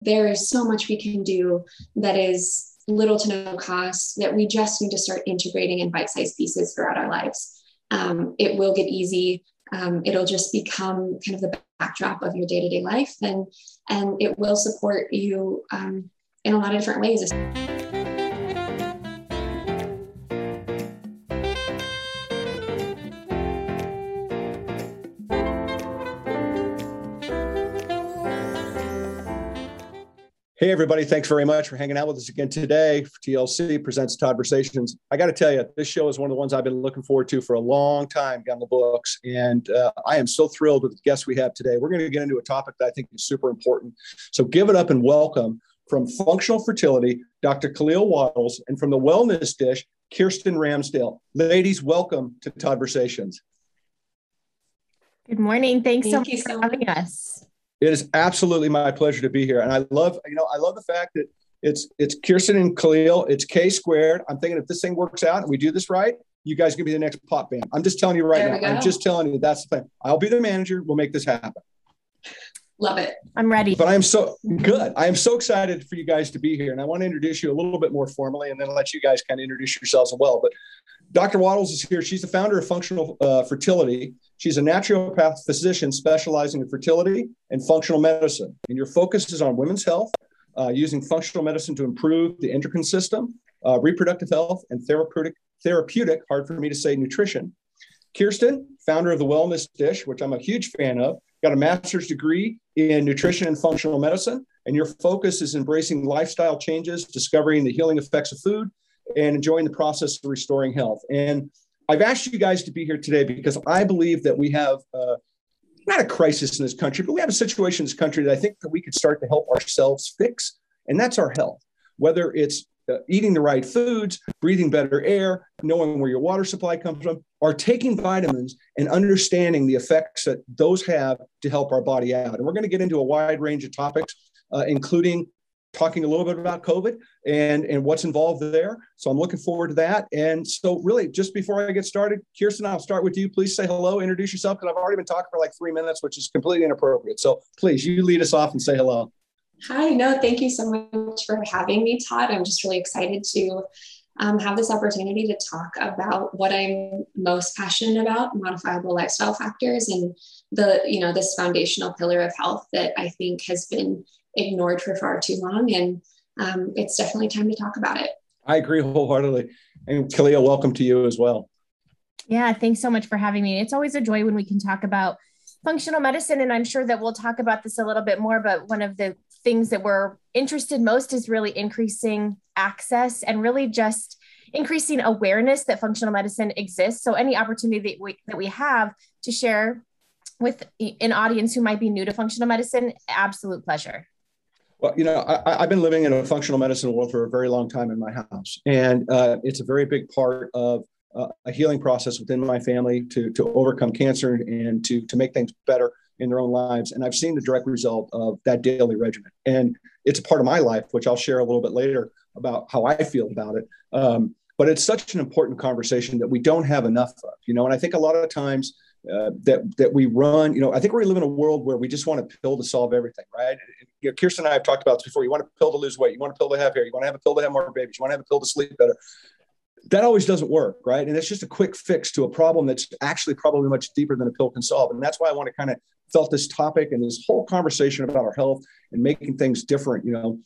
there is so much we can do that is little to no cost that we just need to start integrating in bite-sized pieces throughout our lives. Um, it will get easy. Um, it'll just become kind of the backdrop of your day-to-day life, and and it will support you um, in a lot of different ways. Hey, everybody. Thanks very much for hanging out with us again today. TLC presents Toddversations. I got to tell you, this show is one of the ones I've been looking forward to for a long time on the books. And uh, I am so thrilled with the guests we have today. We're going to get into a topic that I think is super important. So give it up and welcome from Functional Fertility, Dr. Khalil Wattles, and from the Wellness Dish, Kirsten Ramsdale. Ladies, welcome to Toddversations. Good morning. Thanks Thank so much for having us. It is absolutely my pleasure to be here, and I love you know I love the fact that it's it's Kirsten and Khalil. It's K squared. I'm thinking if this thing works out and we do this right, you guys can be the next pop band. I'm just telling you right now. I'm just telling you that's the plan. I'll be the manager. We'll make this happen. Love it. I'm ready. But I am so good. I am so excited for you guys to be here. And I want to introduce you a little bit more formally and then let you guys kind of introduce yourselves as well. But Dr. Wattles is here. She's the founder of Functional uh, Fertility. She's a naturopath physician specializing in fertility and functional medicine. And your focus is on women's health, uh, using functional medicine to improve the endocrine system, uh, reproductive health, and therapeutic, therapeutic, hard for me to say, nutrition. Kirsten, founder of the Wellness Dish, which I'm a huge fan of, got a master's degree in nutrition and functional medicine. And your focus is embracing lifestyle changes, discovering the healing effects of food, and enjoying the process of restoring health. And I've asked you guys to be here today because I believe that we have uh, not a crisis in this country, but we have a situation in this country that I think that we could start to help ourselves fix, and that's our health. Whether it's uh, eating the right foods, breathing better air, knowing where your water supply comes from, or taking vitamins and understanding the effects that those have to help our body out. And we're going to get into a wide range of topics, uh, including talking a little bit about COVID and, and what's involved there. So I'm looking forward to that. And so, really, just before I get started, Kirsten, I'll start with you. Please say hello, introduce yourself, because I've already been talking for like three minutes, which is completely inappropriate. So, please, you lead us off and say hello. Hi, no, thank you so much for having me, Todd. I'm just really excited to um, have this opportunity to talk about what I'm most passionate about, modifiable lifestyle factors, and the you know this foundational pillar of health that I think has been ignored for far too long. And um, it's definitely time to talk about it. I agree wholeheartedly. And Kalea, welcome to you as well. Yeah, thanks so much for having me. It's always a joy when we can talk about functional medicine. And I'm sure that we'll talk about this a little bit more. But one of the things that we're interested most is really increasing access and really just increasing awareness that functional medicine exists. So any opportunity that we, that we have to share with an audience who might be new to functional medicine, absolute pleasure. Well, you know, I, have been living in a functional medicine world for a very long time in my house, and uh, it's a very big part of uh, a healing process within my family to to overcome cancer and to to make things better in their own lives. And I've seen the direct result of that daily regimen, and it's a part of my life, which I'll share a little bit later about how I feel about it. Um, but it's such an important conversation that we don't have enough of, you know. And I think a lot of times uh, that that we run. You know, I think we live in a world where we just want a pill to solve everything, right? You know, Kirsten and I have talked about this before. You want a pill to lose weight. You want a pill to have hair. You want to have a pill to have more babies. You want to have a pill to sleep better. That always doesn't work, right? And it's just a quick fix to a problem that's actually probably much deeper than a pill can solve. And that's why I want to kind of felt this topic and this whole conversation about our health and making things different. You know,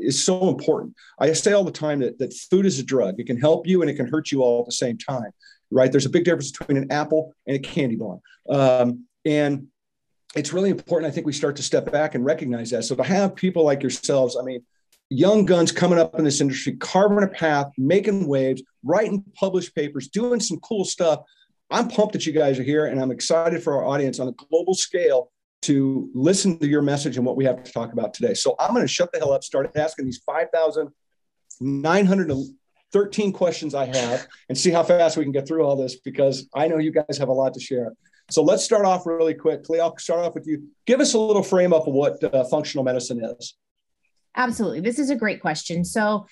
is so important. I say all the time that, that food is a drug. It can help you and it can hurt you all at the same time right? There's a big difference between an apple and a candy bar. Um, and it's really important, I think, we start to step back and recognize that. So to have people like yourselves, I mean, young guns coming up in this industry, carving a path, making waves, writing published papers, doing some cool stuff. I'm pumped that you guys are here, and I'm excited for our audience on a global scale to listen to your message and what we have to talk about today. So I'm going to shut the hell up, start asking these 5,900 13 questions I have and see how fast we can get through all this because I know you guys have a lot to share. So let's start off really quickly. I'll start off with you. Give us a little frame up of what uh, functional medicine is. Absolutely. This is a great question. So,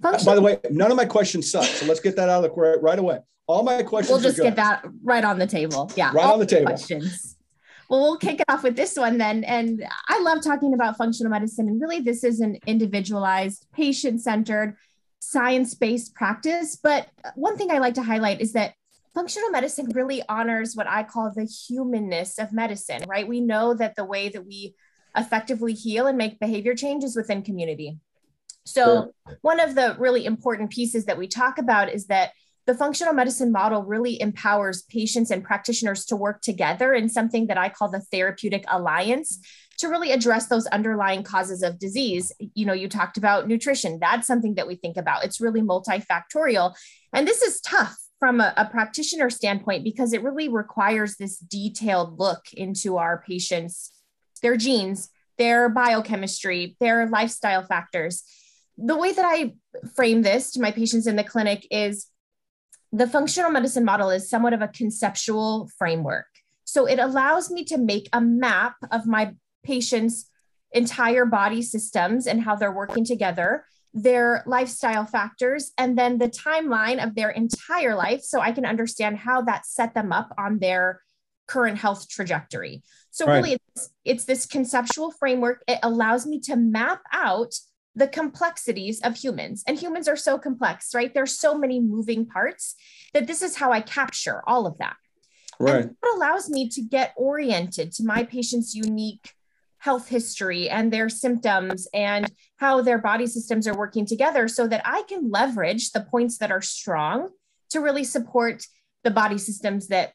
functional- by the way, none of my questions suck. So let's get that out of the way right away. All my questions. We'll just get that right on the table. Yeah. Right on the table. Questions. well, we'll kick it off with this one then. And I love talking about functional medicine. And really, this is an individualized, patient centered, science based practice. But one thing I like to highlight is that functional medicine really honors what I call the humanness of medicine, right? We know that the way that we effectively heal and make behavior changes within community. So, one of the really important pieces that we talk about is that the functional medicine model really empowers patients and practitioners to work together in something that I call the therapeutic alliance to really address those underlying causes of disease. You know, you talked about nutrition. That's something that we think about. It's really multifactorial. And this is tough from a, a practitioner standpoint because it really requires this detailed look into our patients, their genes, their biochemistry, their lifestyle factors. The way that I frame this to my patients in the clinic is the functional medicine model is somewhat of a conceptual framework. So it allows me to make a map of my patient's entire body systems and how they're working together, their lifestyle factors, and then the timeline of their entire life so I can understand how that set them up on their current health trajectory. So, right. really, it's, it's this conceptual framework. It allows me to map out the complexities of humans. And humans are so complex, right? There's so many moving parts that this is how I capture all of that. Right. And it allows me to get oriented to my patient's unique health history and their symptoms and how their body systems are working together so that I can leverage the points that are strong to really support the body systems that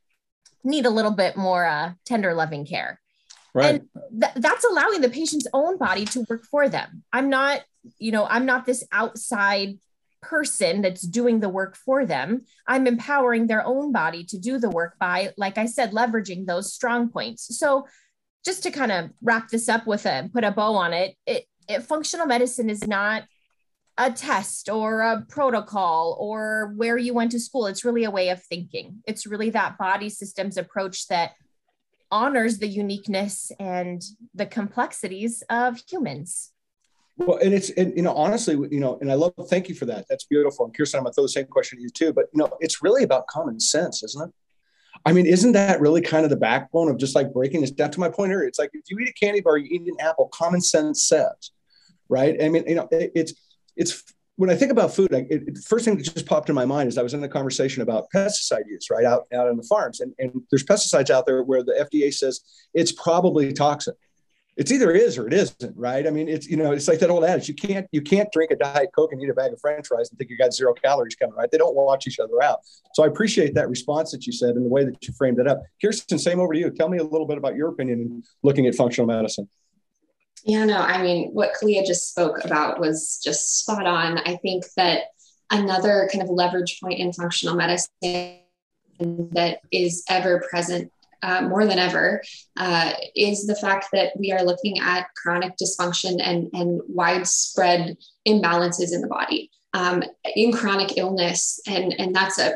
need a little bit more uh, tender loving care. Right. And th- that's allowing the patient's own body to work for them. I'm not you know, I'm not this outside person that's doing the work for them. I'm empowering their own body to do the work by, like I said, leveraging those strong points. So, just to kind of wrap this up with a put a bow on it, it, it functional medicine is not a test or a protocol or where you went to school. It's really a way of thinking. It's really that body systems approach that honors the uniqueness and the complexities of humans. Well, and it's and you know honestly, you know, and I love thank you for that. That's beautiful. And Kirsten, I'm gonna throw the same question to you too. But you know, it's really about common sense, isn't it? I mean, isn't that really kind of the backbone of just like breaking this down to my point here? It's like if you eat a candy bar, you eat an apple. Common sense says, right? I mean, you know, it, it's it's when I think about food, like it, first thing that just popped in my mind is I was in a conversation about pesticide use, right out out on the farms, and and there's pesticides out there where the FDA says it's probably toxic it's either is or it isn't, right? I mean, it's you know, it's like that old adage: you can't you can't drink a diet coke and eat a bag of French fries and think you got zero calories coming, right? They don't watch each other out. So I appreciate that response that you said and the way that you framed it up. Kirsten, same over to you. Tell me a little bit about your opinion in looking at functional medicine. Yeah, no, I mean, what Kalea just spoke about was just spot on. I think that another kind of leverage point in functional medicine that is ever present uh, more than ever uh, is the fact that we are looking at chronic dysfunction and, and widespread imbalances in the body. Um, in chronic illness, and, and that's a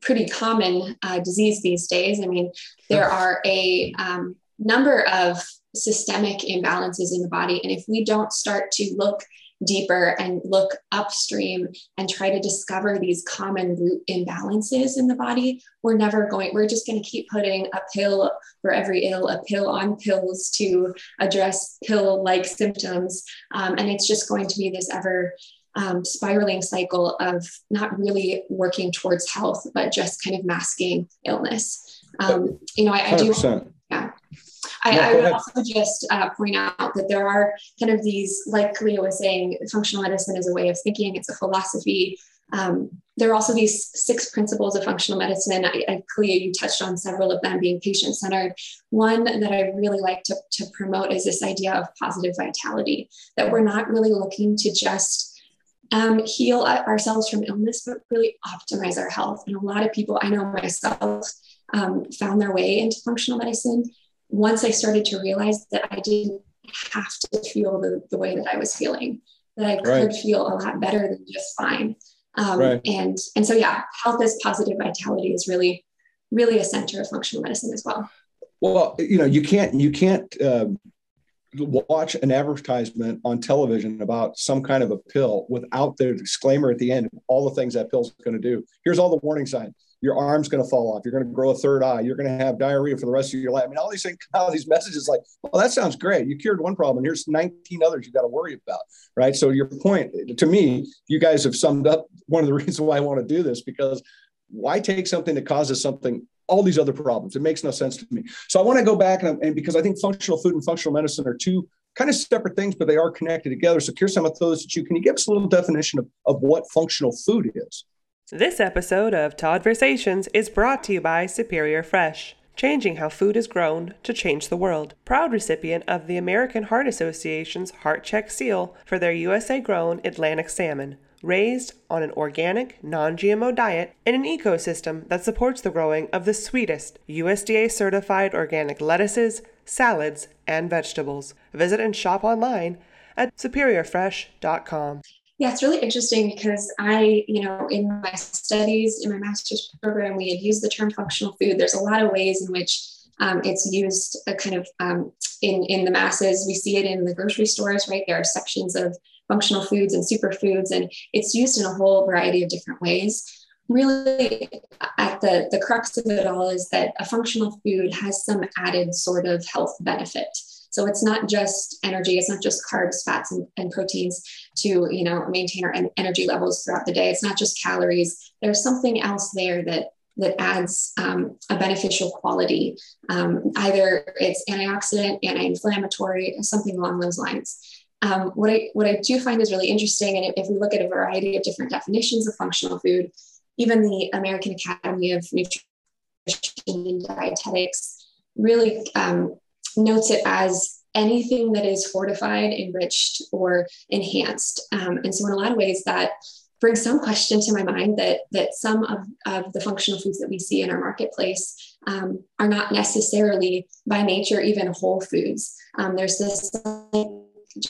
pretty common uh, disease these days. I mean, there are a um, number of systemic imbalances in the body. And if we don't start to look deeper and look upstream and try to discover these common root imbalances in the body, we're never going, we're just going to keep putting a pill for every ill, a pill on pills to address pill like symptoms. Um, and it's just going to be this ever um, spiraling cycle of not really working towards health, but just kind of masking illness. Um, you know, I, I do. I, I would also just uh, point out that there are kind of these, like Kalea was saying, functional medicine is a way of thinking, it's a philosophy. Um, there are also these six principles of functional medicine, and I, I, you touched on several of them being patient centered. One that I really like to, to promote is this idea of positive vitality, that we're not really looking to just um, heal ourselves from illness, but really optimize our health. And a lot of people, I know myself, um, found their way into functional medicine once I started to realize that I didn't have to feel the, the way that I was feeling, that I could right. feel a lot better than just fine. Um, right. And and so yeah, health is positive vitality is really really a center of functional medicine as well. Well, you know, you can't you can't uh, watch an advertisement on television about some kind of a pill without the disclaimer at the end all the things that pill's going to do. Here's all the warning signs your arm's going to fall off. You're going to grow a third eye. You're going to have diarrhea for the rest of your life. I mean, all these things, all these messages like, well, that sounds great. You cured one problem. Here's 19 others you got to worry about. Right. So your point to me, you guys have summed up one of the reasons why I want to do this because why take something that causes something all these other problems it makes no sense to me so i want to go back and, and because i think functional food and functional medicine are two kind of separate things, but they are connected together. So, Kirsten, I'm going to throw this at you. Can you give us a little definition of, of what functional food is? This episode of Toddversations is brought to you by Superior Fresh, changing how food is grown to change the world. Proud recipient of the American Heart Association's Heart Check seal for their USA grown Atlantic salmon, raised on an organic, non GMO diet in an ecosystem that supports the growing of the sweetest USDA certified organic lettuces salads, and vegetables. Visit and shop online at superiorfresh.com. Yeah, it's really interesting because I, you know, in my studies, in my master's program, we had used the term functional food. There's a lot of ways in which um, it's used uh, kind of um, in, in the masses. We see it in the grocery stores, right? There are sections of functional foods and superfoods, and it's used in a whole variety of different ways really at the, the crux of it all is that a functional food has some added sort of health benefit. So it's not just energy, it's not just carbs, fats, and, and proteins to you know maintain our energy levels throughout the day. It's not just calories. There's something else there that that adds um, a beneficial quality. Um, either it's antioxidant, anti-inflammatory, something along those lines. Um, what I what I do find is really interesting, and if we look at a variety of different definitions of functional food, even the American Academy of Nutrition and Dietetics really um, notes it as anything that is fortified, enriched, or enhanced. Um, and so, in a lot of ways, that brings some question to my mind that that some of, of the functional foods that we see in our marketplace um, are not necessarily by nature even whole foods. Um, there's this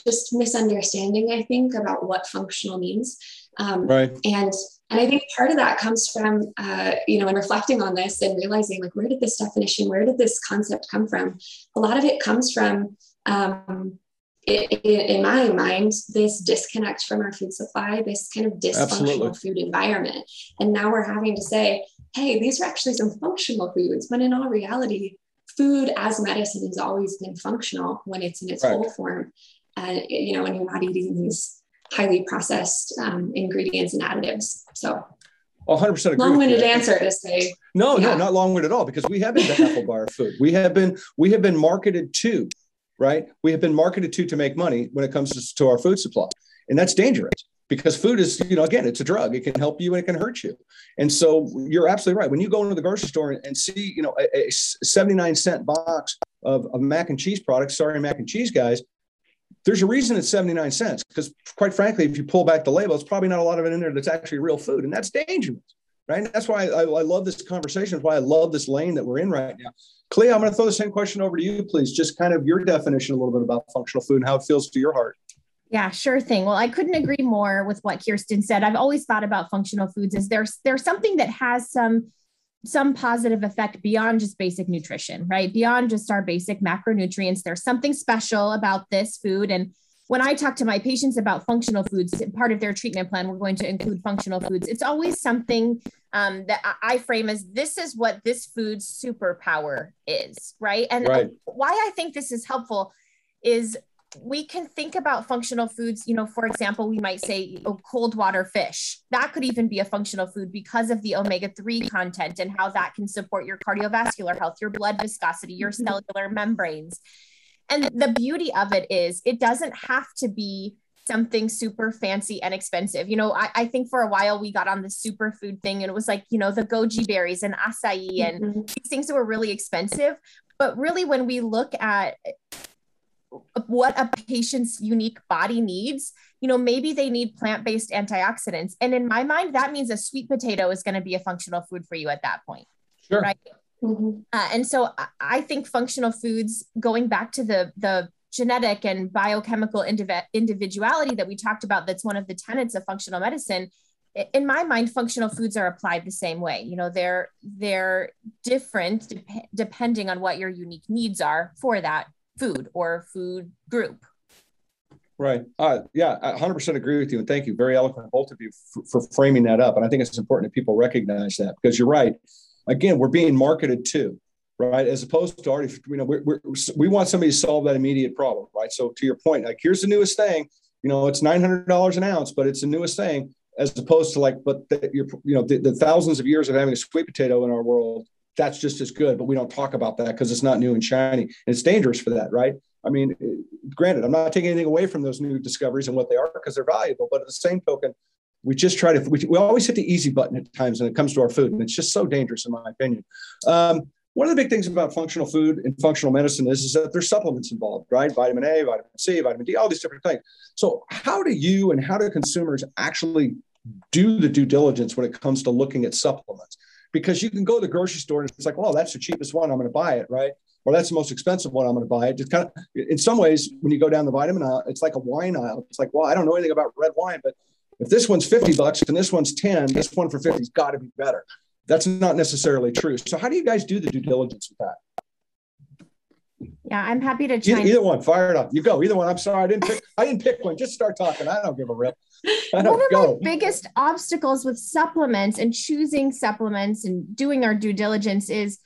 just misunderstanding, I think, about what functional means. Um, right. And and I think part of that comes from, uh, you know, in reflecting on this and realizing like, where did this definition, where did this concept come from? A lot of it comes from, um, in my mind, this disconnect from our food supply, this kind of dysfunctional Absolutely. food environment. And now we're having to say, hey, these are actually some functional foods. But in all reality, food as medicine has always been functional when it's in its right. whole form. And, you know, when you're not eating these highly processed um, ingredients and additives. So 100% agree long-winded answer to say no yeah. no not long-winded at all because we have been baffled by our food. We have been we have been marketed to right? We have been marketed to to make money when it comes to, to our food supply. And that's dangerous because food is you know again it's a drug. It can help you and it can hurt you. And so you're absolutely right. When you go into the grocery store and, and see you know a, a 79 cent box of, of mac and cheese products sorry mac and cheese guys there's a reason it's 79 cents because quite frankly if you pull back the label it's probably not a lot of it in there that's actually real food and that's dangerous right and that's why I, I love this conversation It's why i love this lane that we're in right now Kalea i'm going to throw the same question over to you please just kind of your definition a little bit about functional food and how it feels to your heart yeah, sure thing. Well, I couldn't agree more with what Kirsten said. I've always thought about functional foods as there's there's something that has some some positive effect beyond just basic nutrition, right? Beyond just our basic macronutrients. There's something special about this food. And when I talk to my patients about functional foods, part of their treatment plan, we're going to include functional foods. It's always something um, that I frame as this is what this food's superpower is, right? And right. why I think this is helpful is we can think about functional foods. You know, for example, we might say oh, cold water fish. That could even be a functional food because of the omega 3 content and how that can support your cardiovascular health, your blood viscosity, your mm-hmm. cellular membranes. And the beauty of it is, it doesn't have to be something super fancy and expensive. You know, I, I, think for a while we got on the superfood thing and it was like, you know, the goji berries and acai and mm-hmm. these things that were really expensive. But really, when we look at what a patient's unique body needs you know maybe they need plant-based antioxidants and in my mind that means a sweet potato is going to be a functional food for you at that point sure. right mm-hmm. uh, and so i think functional foods going back to the the genetic and biochemical indiv- individuality that we talked about that's one of the tenets of functional medicine in my mind functional foods are applied the same way you know they're they're different de- depending on what your unique needs are for that food or food group. Right. Uh, yeah, I 100% agree with you. And thank you. Very eloquent, both of you, for, for framing that up. And I think it's important that people recognize that because you're right. Again, we're being marketed to, right? As opposed to already, you know, we're, we want somebody to solve that immediate problem, right? So to your point, like here's the newest thing, you know, it's $900 an ounce, but it's the newest thing as opposed to like, but you're, you know, the, the thousands of years of having a sweet potato in our world, that's just as good, but we don't talk about that because it's not new and shiny. And it's dangerous for that, right? I mean, granted, I'm not taking anything away from those new discoveries and what they are because they're valuable. But at the same token, we just try to we, we always hit the easy button at times when it comes to our food, and it's just so dangerous, in my opinion. Um, one of the big things about functional food and functional medicine is, is that there's supplements involved, right? Vitamin A, vitamin C, vitamin D, all these different things. So, how do you and how do consumers actually do the due diligence when it comes to looking at supplements? Because you can go to the grocery store and it's like, well, that's the cheapest one, I'm going to buy it, right? or that's the most expensive one I'm going to buy. It just kind of, in some ways, when you go down the vitamin aisle, it's like a wine aisle. It's like, well, I don't know anything about red wine, but if this one's 50 bucks and this one's 10, this one for 50 has got to be better. That's not necessarily true. So how do you guys do the due diligence with that? Yeah, I'm happy to either, either, one. Fire it up. You go. Either one. I'm sorry, I didn't pick. I didn't pick one. Just start talking. I don't give a rip. One of go. my biggest obstacles with supplements and choosing supplements and doing our due diligence is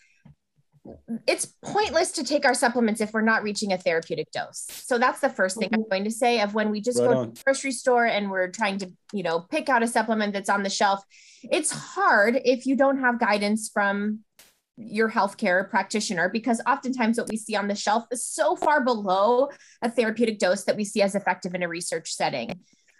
it's pointless to take our supplements if we're not reaching a therapeutic dose. So that's the first thing I'm mm-hmm. going to say of when we just right go on. to the grocery store and we're trying to, you know, pick out a supplement that's on the shelf. It's hard if you don't have guidance from your healthcare practitioner because oftentimes what we see on the shelf is so far below a therapeutic dose that we see as effective in a research setting.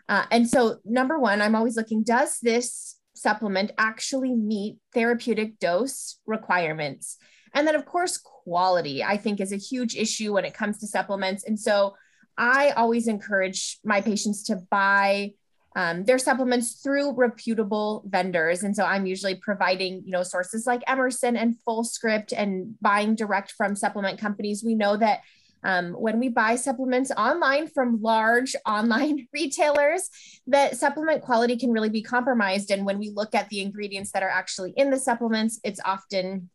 Uh, and so, number one, I'm always looking does this supplement actually meet therapeutic dose requirements? And then, of course, quality, I think, is a huge issue when it comes to supplements. And so I always encourage my patients to buy um, their supplements through reputable vendors. And so I'm usually providing, you know, sources like Emerson and Fullscript and buying direct from supplement companies. We know that um, when we buy supplements online from large online retailers, that supplement quality can really be compromised. And when we look at the ingredients that are actually in the supplements, it's often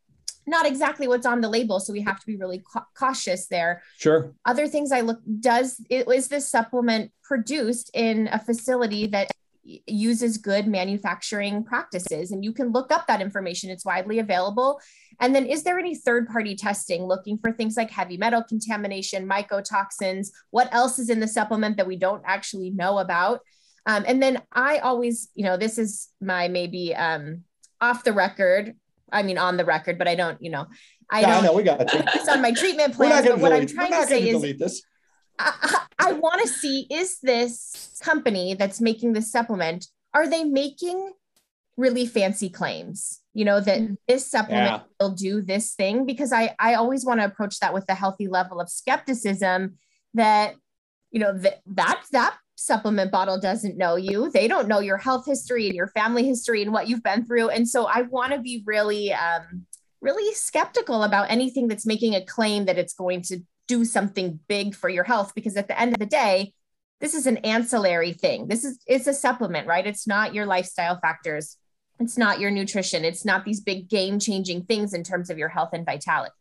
not exactly what's on the label. So we have to be really ca- cautious there. Sure. Other things i look does is this supplement produced in a facility that uses good manufacturing practices and you can look up that information it's widely available and then is there any third party testing looking for things like heavy metal contamination mycotoxins what else is in the supplement that we don't actually know about um, and then i always you know this is my maybe um, off the record I mean, on the record, but I don't, you know, I don't know. We got it. It's on my treatment plan. But what I'm trying to say is, this. I, I, want to see is this company that's making this supplement, are they making really fancy claims? You know, that mm-hmm. this supplement yeah. will do this thing? Because I, I always want to approach that with a healthy level of skepticism that, you know, that that, that supplement bottle doesn't know you. They don't know your health history and your family history and what you've been through. And so I want to be really, um, really skeptical about anything that's making a claim that it's going to do something big for your health, because at the end of the day, this is an ancillary thing. This is it's a supplement, right? It's not your lifestyle factors. It's not your nutrition. It's not these big game changing things in terms of your health and vitality.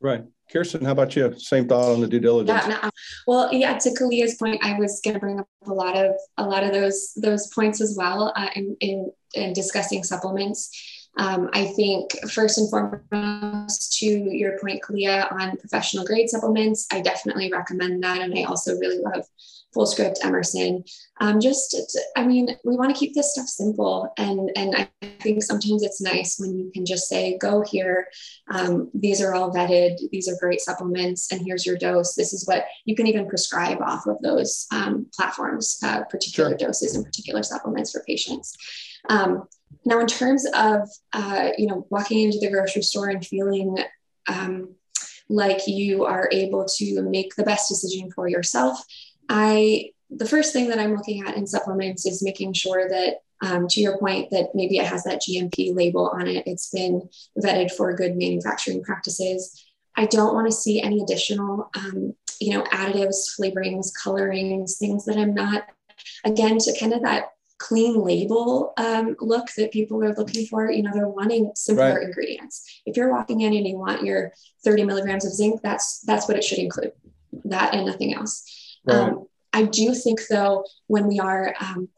Right. Kirsten, how about you? Same thought on the due diligence. Yeah, no, well, yeah. To Kalea's point, I was going to bring up a lot of a lot of those those points as well uh, in, in, in discussing supplements. Um, I think first and foremost, to your point, Kalea, on professional grade supplements, I definitely recommend that, and I also really love Fullscript Emerson. Um, just, I mean, we want to keep this stuff simple, and and I think sometimes it's nice when you can just say, "Go here. Um, these are all vetted. These are great supplements, and here's your dose. This is what you can even prescribe off of those um, platforms, uh, particular sure. doses and particular supplements for patients." Um, now, in terms of uh, you know walking into the grocery store and feeling um, like you are able to make the best decision for yourself I the first thing that I'm looking at in supplements is making sure that um, to your point that maybe it has that GMP label on it. It's been vetted for good manufacturing practices. I don't want to see any additional, um, you know, additives, flavorings, colorings, things that I'm not. Again, to kind of that clean label um, look that people are looking for. You know, they're wanting simpler right. ingredients. If you're walking in and you want your 30 milligrams of zinc, that's that's what it should include. That and nothing else. Um, I do think, though, when we are um,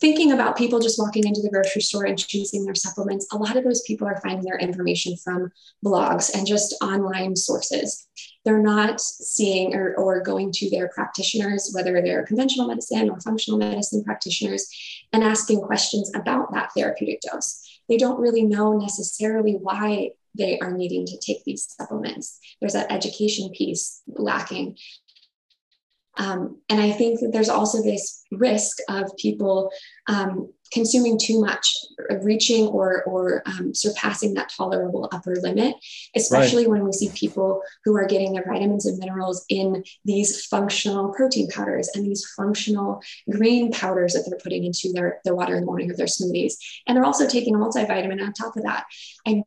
thinking about people just walking into the grocery store and choosing their supplements, a lot of those people are finding their information from blogs and just online sources. They're not seeing or, or going to their practitioners, whether they're conventional medicine or functional medicine practitioners, and asking questions about that therapeutic dose. They don't really know necessarily why they are needing to take these supplements. There's that education piece lacking. Um, and I think that there's also this risk of people um, consuming too much, reaching or, or um, surpassing that tolerable upper limit, especially right. when we see people who are getting their vitamins and minerals in these functional protein powders and these functional green powders that they're putting into their, their water in the morning or their smoothies. And they're also taking a multivitamin on top of that. I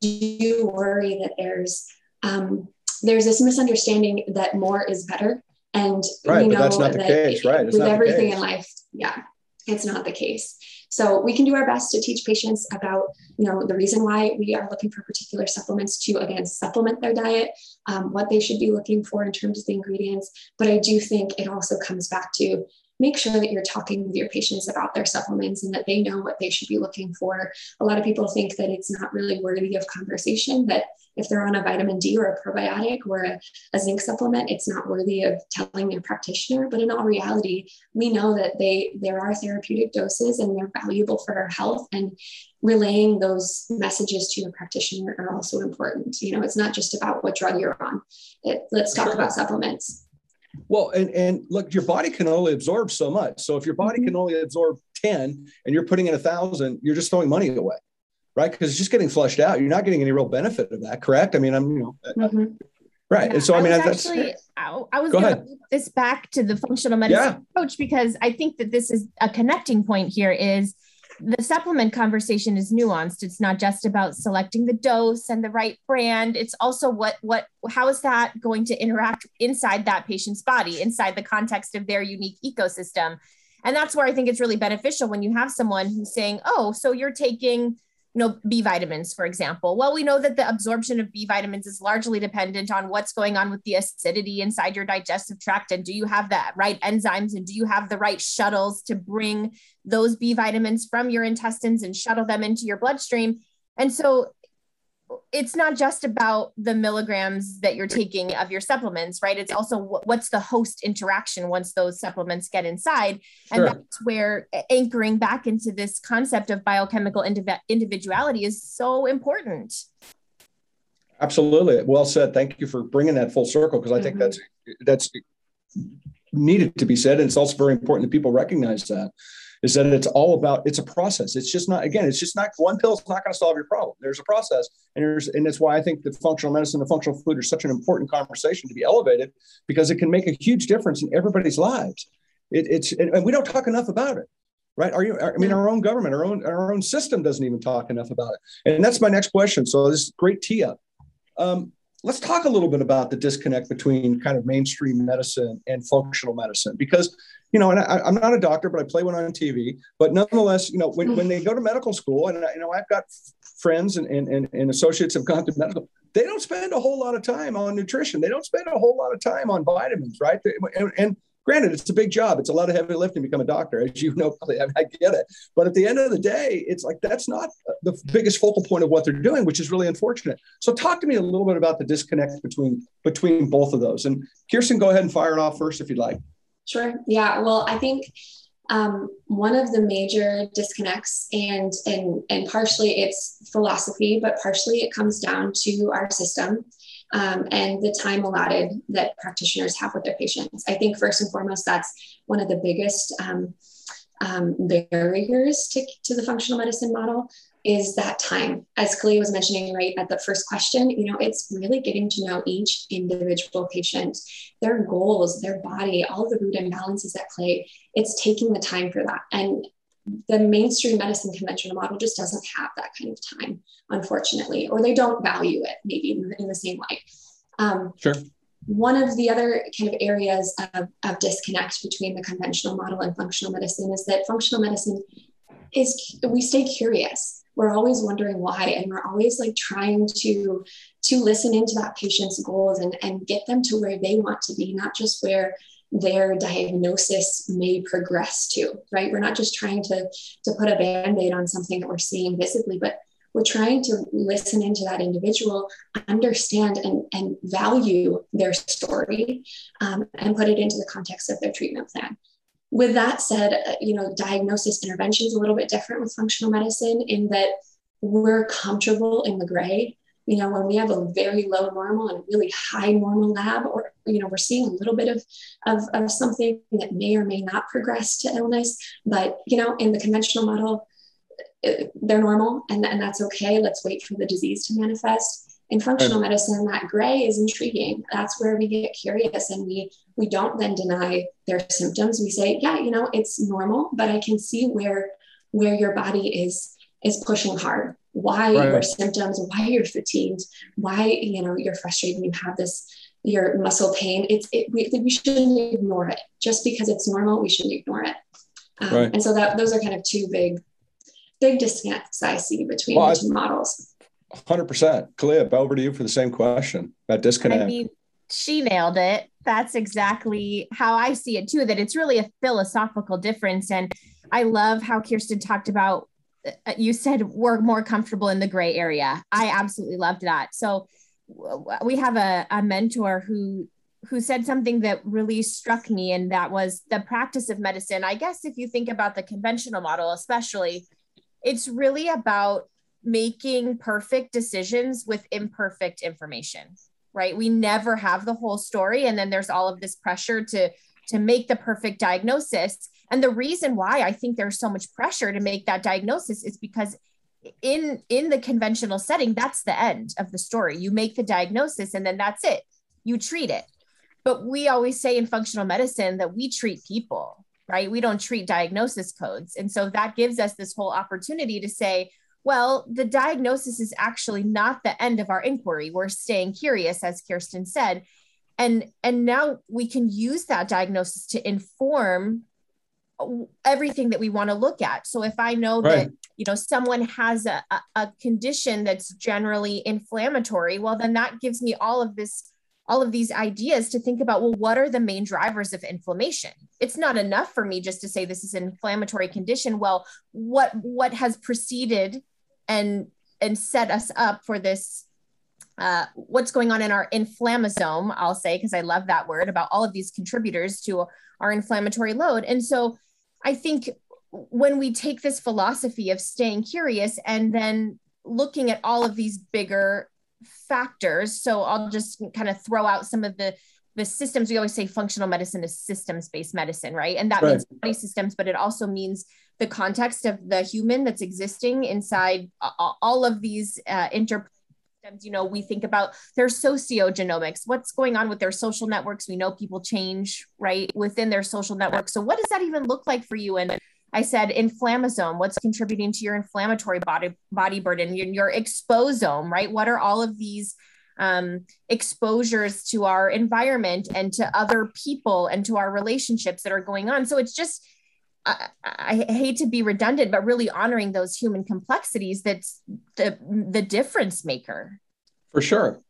do worry that there's um, there's this misunderstanding that more is better and right, we know that's not the case, right? It's with everything in life, yeah, it's not the case. So we can do our best to teach patients about, you know, the reason why we are looking for particular supplements to again supplement their diet, um, what they should be looking for in terms of the ingredients. But I do think it also comes back to make sure that you're talking with your patients about their supplements and that they know what they should be looking for. A lot of people think that it's not really worthy of conversation, that if they're on a vitamin D or a probiotic or a, a zinc supplement, it's not worthy of telling their practitioner. But in all reality, we know that they there are therapeutic doses and they're valuable for our health. And relaying those messages to your practitioner are also important. You know, it's not just about what drug you're on. It, let's talk about supplements. Well, and and look, your body can only absorb so much. So if your body mm-hmm. can only absorb 10 and you're putting in a thousand, you're just throwing money away. Right. Because it's just getting flushed out. You're not getting any real benefit of that, correct? I mean, I'm, you know, mm-hmm. right. Yeah, and so I, I mean that's actually I, I was going to this back to the functional medicine yeah. approach because I think that this is a connecting point here is the supplement conversation is nuanced it's not just about selecting the dose and the right brand it's also what what how is that going to interact inside that patient's body inside the context of their unique ecosystem and that's where i think it's really beneficial when you have someone who's saying oh so you're taking you know, B vitamins, for example. Well, we know that the absorption of B vitamins is largely dependent on what's going on with the acidity inside your digestive tract. And do you have the right enzymes and do you have the right shuttles to bring those B vitamins from your intestines and shuttle them into your bloodstream? And so it's not just about the milligrams that you're taking of your supplements, right? It's also what's the host interaction once those supplements get inside. And sure. that's where anchoring back into this concept of biochemical indiv- individuality is so important. Absolutely. Well said. Thank you for bringing that full circle because I think mm-hmm. that's that's needed to be said and it's also very important that people recognize that is that it's all about it's a process. It's just not again, it's just not one pill is not going to solve your problem. There's a process, and there's and that's why I think that functional medicine and functional food are such an important conversation to be elevated because it can make a huge difference in everybody's lives. It, it's and we don't talk enough about it right? Are you? I mean, our own government, our own our own system doesn't even talk enough about it. And that's my next question. So this is great tee up. Um, let's talk a little bit about the disconnect between kind of mainstream medicine and functional medicine because you know and I, am not a doctor but i play one on tv but nonetheless you know when, when they go to medical school and you know i've got friends and, and, and associates have gone to medical they don't spend a whole lot of time on nutrition. They don't spend a whole lot of time on vitamins right? And, and Granted, it's a big job. It's a lot of heavy lifting to become a doctor, as you know. I, I get it, but at the end of the day, it's like that's not the biggest focal point of what they're doing, which is really unfortunate. So, talk to me a little bit about the disconnect between between both of those. And Kirsten, go ahead and fire it off first, if you'd like. Sure. Yeah. Well, I think um, one of the major disconnects, and and and partially it's philosophy, but partially it comes down to our system um, and the time allotted that practitioners have with their patients. I think first and foremost, that's one of the biggest um, um, barriers to, to the functional medicine model is that time. As Kalea was mentioning right at the first question, you know, it's really getting to know each individual patient, their goals, their body, all the root imbalances at play. It's taking the time for that. And the mainstream medicine conventional model just doesn't have that kind of time, unfortunately, or they don't value it maybe in, in the same way. Um, sure. One of the other kind of areas of, of disconnect between the conventional model and functional medicine is that functional medicine is we stay curious. We're always wondering why, and we're always like trying to to listen into that patient's goals and, and get them to where they want to be, not just where their diagnosis may progress to, right? We're not just trying to, to put a band aid on something that we're seeing visibly, but we're trying to listen into that individual, understand and, and value their story, um, and put it into the context of their treatment plan. With that said, uh, you know, diagnosis intervention is a little bit different with functional medicine in that we're comfortable in the gray. You know, when we have a very low normal and a really high normal lab, or you know, we're seeing a little bit of, of, of something that may or may not progress to illness. But you know, in the conventional model, uh, they're normal and, and that's okay. Let's wait for the disease to manifest. In functional medicine, that gray is intriguing. That's where we get curious and we we don't then deny their symptoms. We say, yeah, you know, it's normal, but I can see where where your body is is pushing hard. Why right. your symptoms, why you're fatigued, why you know you're frustrated and you have this your muscle pain. It's it, we, we shouldn't ignore it. Just because it's normal, we shouldn't ignore it. Um, right. And so that those are kind of two big big disconnects I see between well, the two models. 100%. Kalea, over to you for the same question that disconnect. I mean, she nailed it. That's exactly how I see it too, that it's really a philosophical difference. And I love how Kirsten talked about, Uh, you said we're more comfortable in the gray area. I absolutely loved that. So we have a, a mentor who who said something that really struck me and that was the practice of medicine i guess if you think about the conventional model especially it's really about making perfect decisions with imperfect information right we never have the whole story and then there's all of this pressure to to make the perfect diagnosis and the reason why i think there's so much pressure to make that diagnosis is because in in the conventional setting that's the end of the story you make the diagnosis and then that's it you treat it but we always say in functional medicine that we treat people right? We don't treat diagnosis codes. And so that gives us this whole opportunity to say, well, the diagnosis is actually not the end of our inquiry. We're staying curious, as Kirsten said. And, and now we can use that diagnosis to inform everything that we want to look at. So if I know right. that you know someone has a, a condition that's generally inflammatory, well then that gives me all of this all of these ideas to think about well what are the main drivers of inflammation it's not enough for me just to say this is an inflammatory condition well what what has preceded and and set us up for this uh, what's going on in our inflammasome i'll say because i love that word about all of these contributors to our inflammatory load and so i think when we take this philosophy of staying curious and then looking at all of these bigger factors. So I'll just kind of throw out some of the the systems. We always say functional medicine is systems based medicine, right? And that right. means body systems, but it also means the context of the human that's existing inside all of these uh, inter you know we think about their sociogenomics what's going on with their social networks we know people change right within their social networks so what does that even look like for you and I said inflammasome, what's contributing to your inflammatory body body burden, your, your exposome, right? What are all of these um, exposures to our environment and to other people and to our relationships that are going on? So it's just, I, I hate to be redundant, but really honoring those human complexities that's the the difference maker. For sure.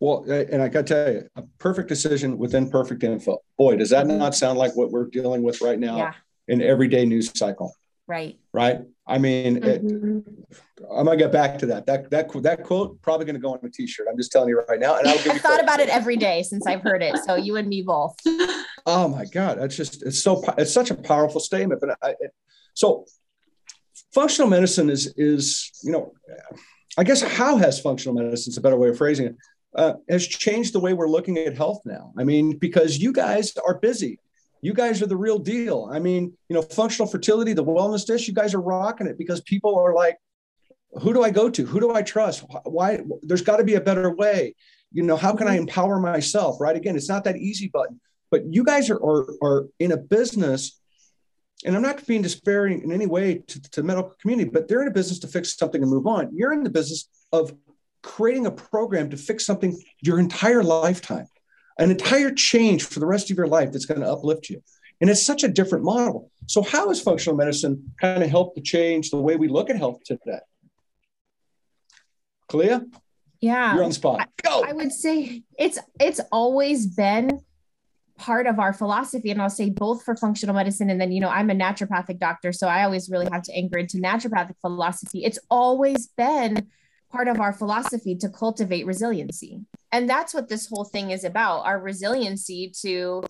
Well, and I got to tell you, a perfect decision within perfect info. Boy, does that mm-hmm. not sound like what we're dealing with right now? Yeah an everyday news cycle. Right. Right. I mean, mm-hmm. it, I'm gonna get back to that. That that that quote probably gonna go on a T-shirt. I'm just telling you right now. And I've thought about it every day since I've heard it. So you and me both. Oh my God, that's just it's so it's such a powerful statement. But I, it, so functional medicine is is you know, I guess how has functional medicine is a better way of phrasing it. Uh, has changed the way we're looking at health now. I mean, because you guys are busy you guys are the real deal. I mean, you know, functional fertility, the wellness dish, you guys are rocking it because people are like, who do I go to? Who do I trust? Why? There's got to be a better way. You know, how can I empower myself? Right? Again, it's not that easy button, but you guys are are, are in a business, and I'm not being disparaging in any way to, to the medical community, but they're in a business to fix something and move on. You're in the business of creating a program to fix something your entire lifetime an entire change for the rest of your life that's going to uplift you. And it's such a different model. So, how has functional medicine kind of helped to change the way we look at health today? Kalea? Yeah. You're on spot. Go. I would say it's it's always been part of our philosophy and i'll say both for functional medicine and then you know i'm a naturopathic doctor so i always really have to anchor into naturopathic philosophy it's always been part of our philosophy to cultivate resiliency and that's what this whole thing is about our resiliency to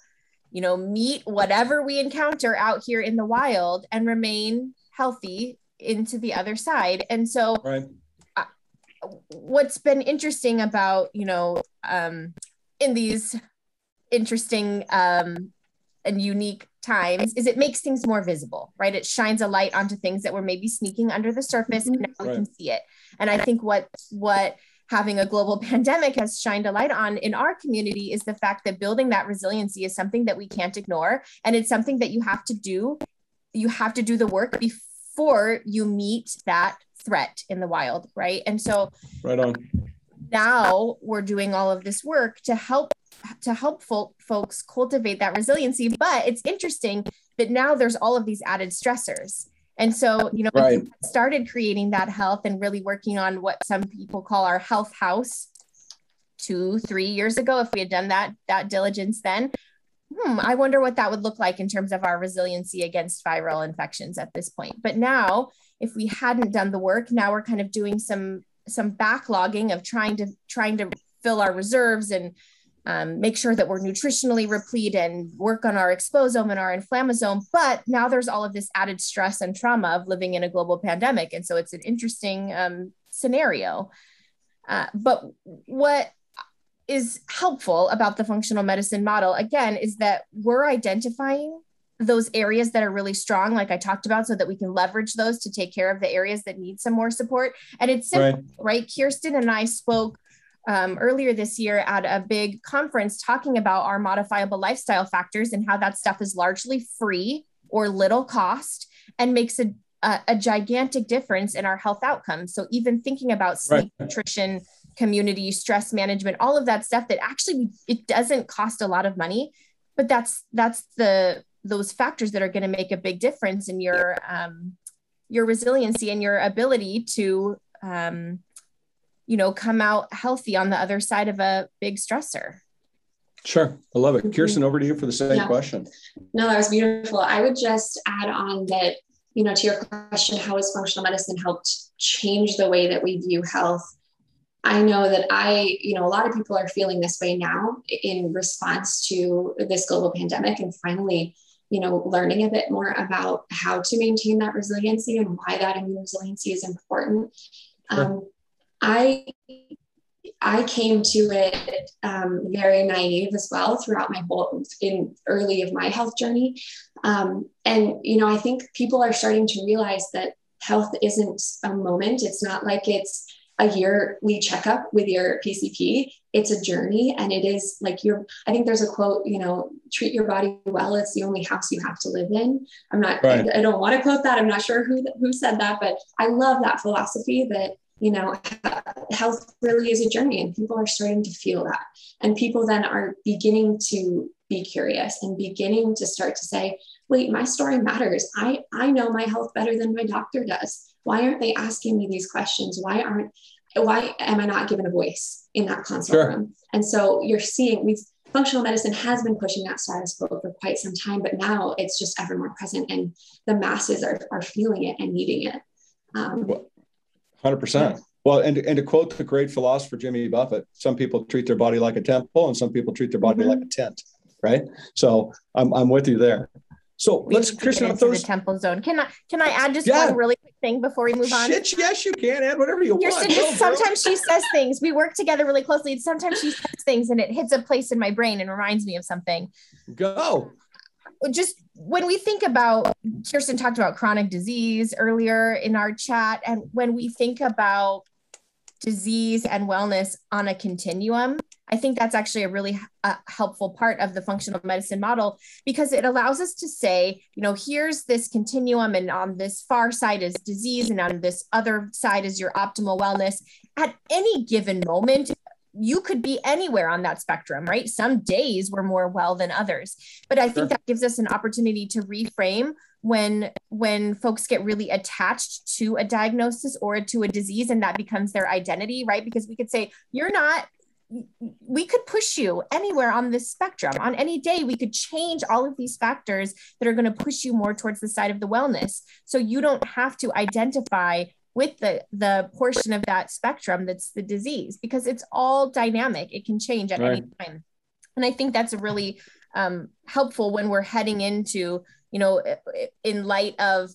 you know meet whatever we encounter out here in the wild and remain healthy into the other side and so right. uh, what's been interesting about you know um, in these interesting um, and unique times is it makes things more visible, right? It shines a light onto things that were maybe sneaking under the surface, and now right. we can see it. And I think what what having a global pandemic has shined a light on in our community is the fact that building that resiliency is something that we can't ignore, and it's something that you have to do. You have to do the work before you meet that threat in the wild, right? And so, right on. Now we're doing all of this work to help to help folk, folks cultivate that resiliency. But it's interesting that now there's all of these added stressors. And so, you know, right. started creating that health and really working on what some people call our health house two, three years ago. If we had done that, that diligence then, hmm, I wonder what that would look like in terms of our resiliency against viral infections at this point. But now, if we hadn't done the work, now we're kind of doing some some backlogging of trying to trying to fill our reserves and um, make sure that we're nutritionally replete and work on our exposome and our inflammasome. But now there's all of this added stress and trauma of living in a global pandemic. And so it's an interesting um, scenario. Uh, but what is helpful about the functional medicine model, again, is that we're identifying those areas that are really strong, like I talked about, so that we can leverage those to take care of the areas that need some more support. And it's simple, right? right? Kirsten and I spoke um, earlier this year at a big conference talking about our modifiable lifestyle factors and how that stuff is largely free or little cost and makes a, a, a gigantic difference in our health outcomes. So even thinking about sleep, right. nutrition, community, stress management, all of that stuff that actually it doesn't cost a lot of money, but that's that's the those factors that are going to make a big difference in your um, your resiliency and your ability to um, you know, come out healthy on the other side of a big stressor. Sure. I love it. Kirsten, over to you for the same yeah. question. No, that was beautiful. I would just add on that, you know, to your question, how has functional medicine helped change the way that we view health? I know that I, you know, a lot of people are feeling this way now in response to this global pandemic and finally, you know, learning a bit more about how to maintain that resiliency and why that immune resiliency is important. Sure. Um, I I came to it um, very naive as well throughout my whole in early of my health journey, um, and you know I think people are starting to realize that health isn't a moment. It's not like it's a yearly checkup with your PCP. It's a journey, and it is like your. I think there's a quote. You know, treat your body well. It's the only house you have to live in. I'm not. Right. I, I don't want to quote that. I'm not sure who who said that, but I love that philosophy that you know, health really is a journey and people are starting to feel that. And people then are beginning to be curious and beginning to start to say, wait, my story matters. I, I know my health better than my doctor does. Why aren't they asking me these questions? Why aren't, why am I not given a voice in that consult sure. room? And so you're seeing, we've, functional medicine has been pushing that status quo for quite some time, but now it's just ever more present and the masses are, are feeling it and needing it. Um, well, Hundred percent. Well, and and to quote the great philosopher Jimmy Buffett, some people treat their body like a temple, and some people treat their body mm-hmm. like a tent. Right. So I'm I'm with you there. So we let's Christian into those... the temple zone. Can I can I add just yeah. one really quick thing before we move on? Shit, yes, you can add whatever you You're want. Just, sometimes she says things. We work together really closely. Sometimes she says things and it hits a place in my brain and reminds me of something. Go just when we think about Kirsten talked about chronic disease earlier in our chat, and when we think about disease and wellness on a continuum, I think that's actually a really uh, helpful part of the functional medicine model because it allows us to say, you know, here's this continuum, and on this far side is disease, and on this other side is your optimal wellness. At any given moment, you could be anywhere on that spectrum, right? Some days we're more well than others. But I think sure. that gives us an opportunity to reframe when when folks get really attached to a diagnosis or to a disease and that becomes their identity, right? Because we could say you're not we could push you anywhere on this spectrum. On any day, we could change all of these factors that are going to push you more towards the side of the wellness. So you don't have to identify with the the portion of that spectrum that's the disease because it's all dynamic. It can change at right. any time. And I think that's really um, helpful when we're heading into, you know, in light of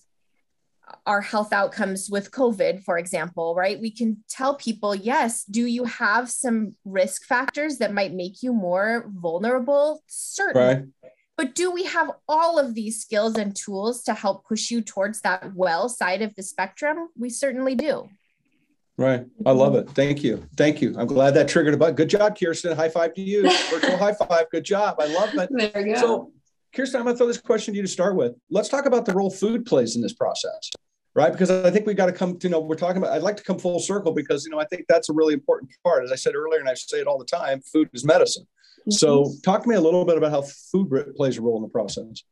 our health outcomes with COVID, for example, right? We can tell people, yes, do you have some risk factors that might make you more vulnerable? Certainly. Right. But do we have all of these skills and tools to help push you towards that well side of the spectrum? We certainly do. Right. I love it. Thank you. Thank you. I'm glad that triggered a button. Good job, Kirsten. High five to you. Virtual high five. Good job. I love it. There you go. So, Kirsten, I'm going to throw this question to you to start with. Let's talk about the role food plays in this process right? Because I think we got to come to, you know, we're talking about, I'd like to come full circle because, you know, I think that's a really important part. As I said earlier, and I say it all the time, food is medicine. Mm-hmm. So talk to me a little bit about how food plays a role in the process.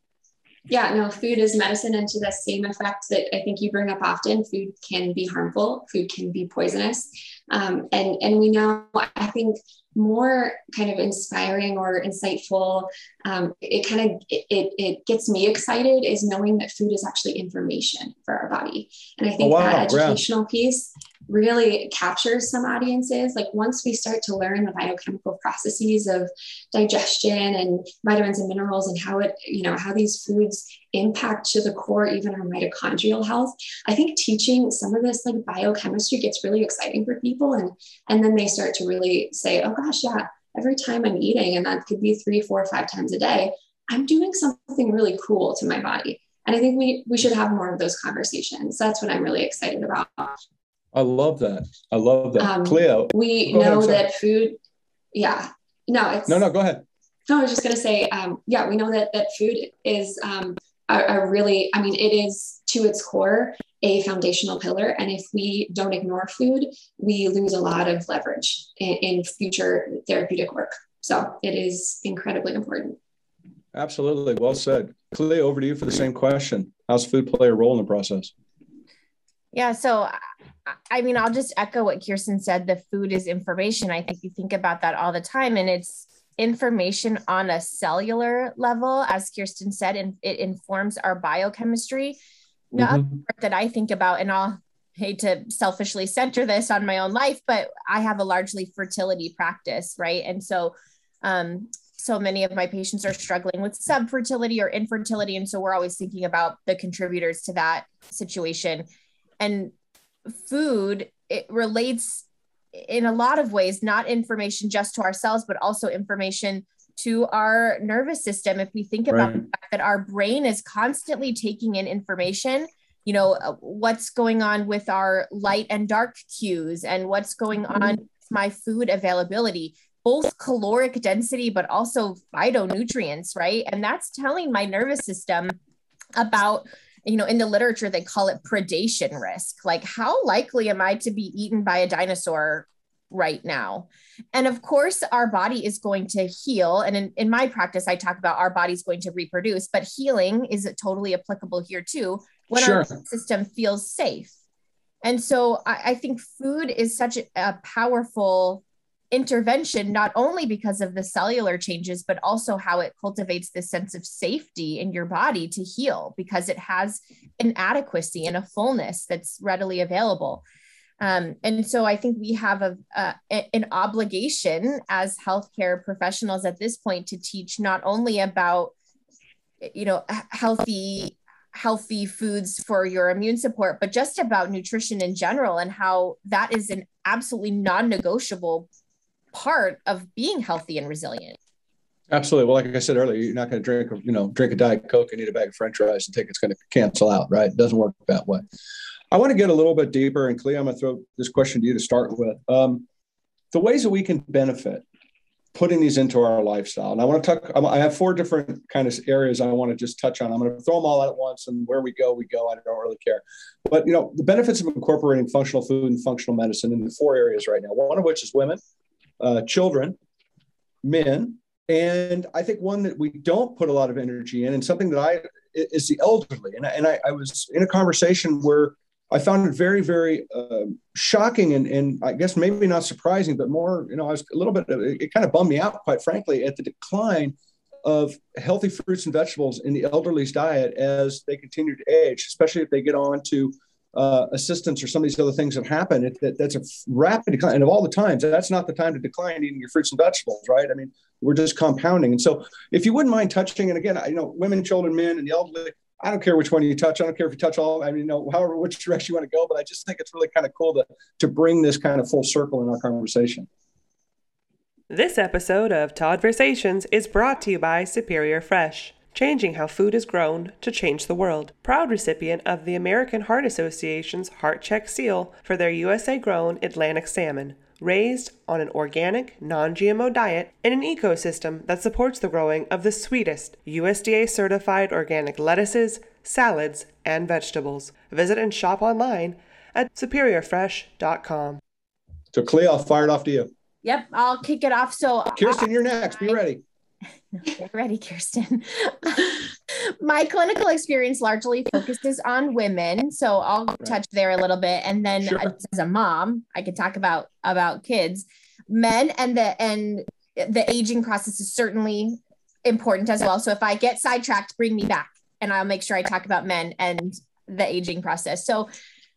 Yeah, no, food is medicine. And to the same effect that I think you bring up often, food can be harmful, food can be poisonous. Um, and, and we know, I think more kind of inspiring or insightful um, it kind of it, it gets me excited is knowing that food is actually information for our body and i think oh, wow. that educational piece really captures some audiences. Like once we start to learn the biochemical processes of digestion and vitamins and minerals and how it, you know, how these foods impact to the core, even our mitochondrial health, I think teaching some of this like biochemistry gets really exciting for people. And, and then they start to really say, oh gosh, yeah, every time I'm eating, and that could be three, four, five times a day, I'm doing something really cool to my body. And I think we we should have more of those conversations. That's what I'm really excited about. I love that. I love that. Um, Kalea. We know ahead, that food, yeah. No, it's no, no, go ahead. No, I was just gonna say, um, yeah, we know that that food is um, a, a really, I mean, it is to its core a foundational pillar. And if we don't ignore food, we lose a lot of leverage in, in future therapeutic work. So it is incredibly important. Absolutely. Well said. Kalea, over to you for the same question. How's food play a role in the process? Yeah. So I mean, I'll just echo what Kirsten said. The food is information. I think you think about that all the time, and it's information on a cellular level, as Kirsten said, and it informs our biochemistry. The mm-hmm. other part that I think about, and I'll hate to selfishly center this on my own life, but I have a largely fertility practice, right? And so, um, so many of my patients are struggling with subfertility or infertility, and so we're always thinking about the contributors to that situation. And food it relates in a lot of ways not information just to ourselves but also information to our nervous system if we think about right. the fact that our brain is constantly taking in information you know uh, what's going on with our light and dark cues and what's going on mm-hmm. with my food availability both caloric density but also phytonutrients right and that's telling my nervous system about you know, in the literature, they call it predation risk. Like, how likely am I to be eaten by a dinosaur right now? And of course, our body is going to heal. And in, in my practice, I talk about our body's going to reproduce, but healing is totally applicable here too when sure. our system feels safe. And so I, I think food is such a, a powerful intervention, not only because of the cellular changes, but also how it cultivates this sense of safety in your body to heal because it has an adequacy and a fullness that's readily available. Um, and so I think we have a, an obligation as healthcare professionals at this point to teach not only about, you know, healthy healthy foods for your immune support, but just about nutrition in general and how that is an absolutely non-negotiable part of being healthy and resilient. Absolutely. Well, like I said earlier, you're not going to drink, you know, drink a diet coke and eat a bag of French fries and think it's going to cancel out, right? It doesn't work that way. I want to get a little bit deeper, and Kalea, I'm going to throw this question to you to start with. Um, the ways that we can benefit putting these into our lifestyle. And I want to talk, I have four different kind of areas I want to just touch on. I'm going to throw them all out at once and where we go, we go. I don't really care. But, you know, the benefits of incorporating functional food and functional medicine in the four areas right now, one of which is women, uh, children, men, and I think one that we don't put a lot of energy in, and something that I is the elderly. And, I, and I, I was in a conversation where I found it very, very uh, shocking and, and I guess maybe not surprising, but more, you know, I was a little bit, it kind of bummed me out, quite frankly, at the decline of healthy fruits and vegetables in the elderly's diet as they continue to age, especially if they get on to uh, assistance or some of these other things that happen. It, that, that's a rapid decline. And of all the times, that's not the time to decline eating your fruits and vegetables, right? I mean, we're just compounding. And so, if you wouldn't mind touching, and again, I, you know, women, children, men, and the elderly, I don't care which one you touch. I don't care if you touch all. I mean, you know, however which direction you want to go. But I just think it's really kind of cool to to bring this kind of full circle in our conversation. This episode of Toddversations is brought to you by Superior Fresh, changing how food is grown to change the world. Proud recipient of the American Heart Association's Heart Check seal for their USA grown Atlantic salmon raised on an organic, non GMO diet in an ecosystem that supports the growing of the sweetest USDA certified organic lettuces, salads, and vegetables. Visit and shop online at superiorfresh.com. So, Kalea, I'll fire it off to you. Yep, I'll kick it off. So, Kirsten, uh, you're next. Be ready. Get ready, Kirsten. My clinical experience largely focuses on women, so I'll right. touch there a little bit, and then sure. as a mom, I could talk about about kids, men, and the and the aging process is certainly important as well. So if I get sidetracked, bring me back, and I'll make sure I talk about men and the aging process. So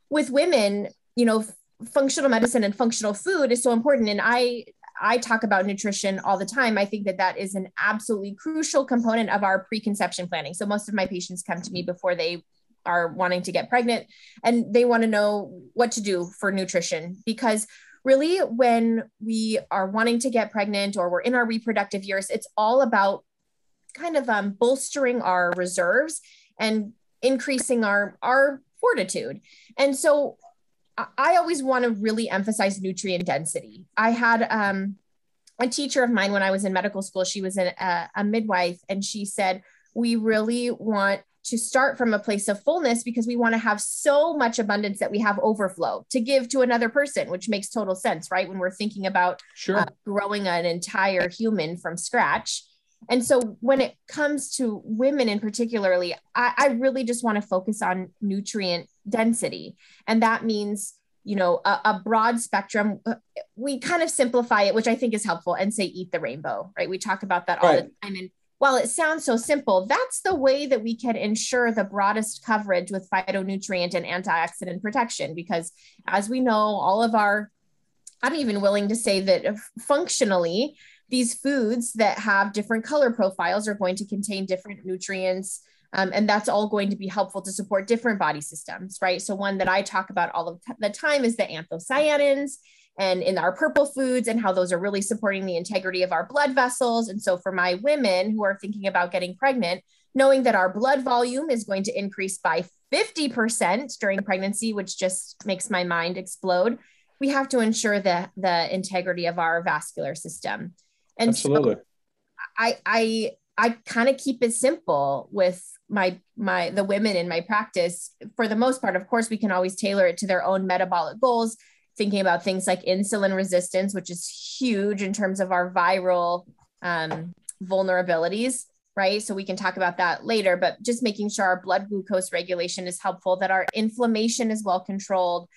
with women, you know, functional medicine and functional food is so important, and I I talk about nutrition all the time. I think that that is an absolutely crucial component of our preconception planning. So most of my patients come to me before they are wanting to get pregnant and they want to know what to do for nutrition because really when we are wanting to get pregnant or we're in our reproductive years it's all about kind of um, bolstering our reserves and increasing our our fortitude and so I always want to really emphasize nutrient density. I had um, a teacher of mine when I was in medical school. She was a, a midwife, and she said, We really want to start from a place of fullness because we want to have so much abundance that we have overflow to give to another person, which makes total sense, right? When we're thinking about sure. uh, growing an entire human from scratch. And so when it comes to women in particularly, I, I really just want to focus on nutrient density. And that means, you know, a, a, broad spectrum. Uh, we kind of simplify it, which I think is helpful, and say eat the rainbow, right? We talk about that all right. the time. And while it sounds so simple, that's the way that we can ensure the broadest coverage with phytonutrient and antioxidant protection. Because as we know, all of our, I'm even willing to say that functionally, these foods that have different color profiles are going to contain different nutrients um, and that's all going to be helpful to support different body systems, right? So, one that I talk about all of the time is the anthocyanins and in our purple foods and how those are really supporting the integrity of our blood vessels. And so, for my women who are thinking about getting pregnant, knowing that our blood volume is going to increase by 50% during pregnancy, which just makes my mind explode, we have to ensure the, the integrity of our vascular system. And Absolutely. So I, I I kind of keep it simple with my my the women in my practice. For the most part of course we can always tailor it to their own metabolic goals thinking about things like insulin resistance which is huge in terms of our viral um, vulnerabilities right? So we can talk about that later but just making sure our blood glucose regulation is helpful that our inflammation is well controlled.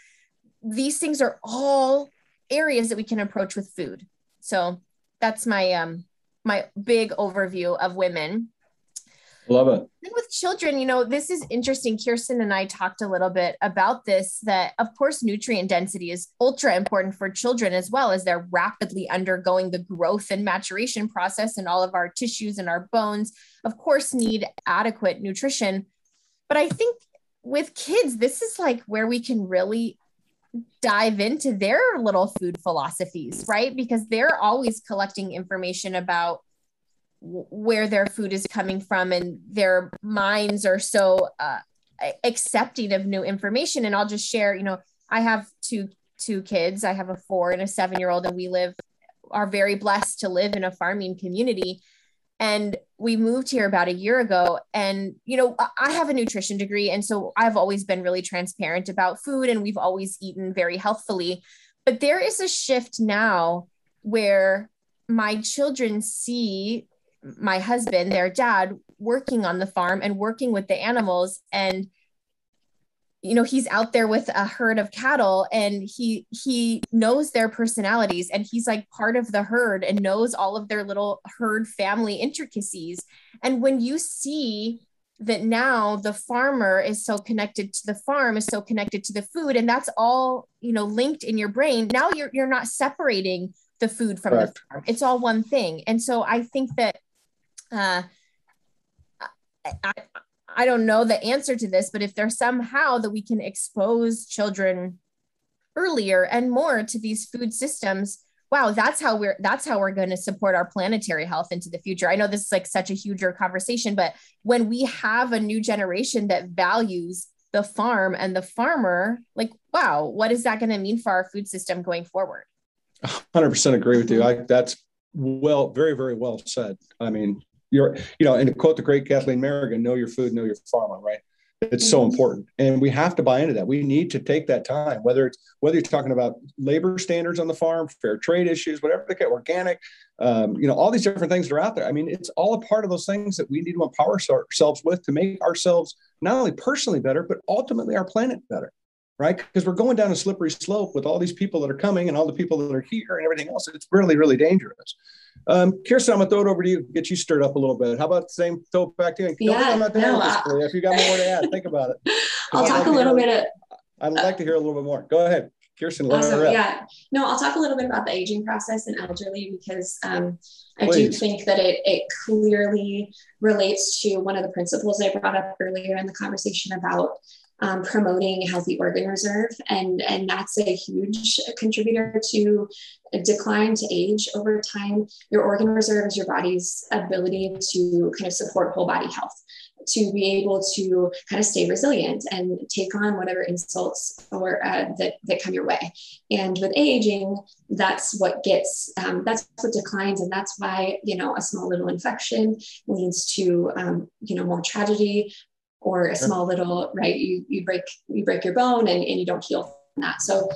These things are all areas that we can approach with food. So that's my um my big overview of women. Love it. And With children, you know, this is interesting. Kirsten and I talked a little bit about this that, of course, nutrient density is ultra important for children as well as they're rapidly undergoing the growth and maturation process, and all of our tissues and our bones, of course, need adequate nutrition. But I think with kids, this is like where we can really dive into their little food philosophies, right? Because they're always collecting information about where their food is coming from and their minds are so uh, accepting of new information. And i'll just share you know i have two two kids. I have a four and a seven year old and we live are very blessed to live in a farming community and we moved here about a year ago and you know i have a nutrition degree. And so i've always been really transparent about food and we've always eaten very healthfully. But there is a shift now where my children see my husband their dad working on the farm and working with the animals. And you know he's out there with a herd of cattle and he he knows their personalities and he's like part of the herd and knows all of their little herd family intricacies. And when you see that now the farmer is so connected to the farm is so connected to the food and that's all you know linked in your brain now you're you're not separating the food from Correct. the farm. It's all one thing. And so i think that uh I, I don't know the answer to this, but if there's somehow that we can expose children earlier and more to these food systems, wow, that's how we're that's how we're going to support our planetary health into the future. I know this is like such a huger conversation, but when we have a new generation that values the farm and the farmer, like wow, what is that going to mean for our food system going forward? 100% agree with you. I, that's well, very, very well said. I mean, you're, you know, and to quote the great Kathleen Merrigan, know your food, know your farmer, right? It's so important. And we have to buy into that. We need to take that time, whether it's whether you're talking about labor standards on the farm, fair trade issues, whatever the case, organic, um, you know, all these different things that are out there. I mean, it's all a part of those things that we need to empower ourselves with to make ourselves not only personally better, but ultimately our planet better right? Because we're going down a slippery slope with all these people that are coming and all the people that are here and everything else. It's really, really dangerous. Um, Kirsten, I'm gonna throw it over to you, get you stirred up a little bit. How about the same throw it back to you? Yeah, no, if you got more to add, think about it. I'll talk a little bit. Of, I'd like to hear a little bit more. Go ahead. Kirsten, awesome. yeah. No, I'll talk a little bit about the aging process in elderly because um, I Please. do think that it, it clearly relates to one of the principles I brought up earlier in the conversation about um, promoting healthy organ reserve. And and that's a huge contributor to decline to age over time. Your organ reserve is your body's ability to kind of support whole body health to be able to kind of stay resilient and take on whatever insults or uh, that, that come your way. And with aging that's what gets um, that's what declines. And that's why you know a small little infection leads to um, you know more tragedy or a small little right you you break you break your bone and, and you don't heal from that. So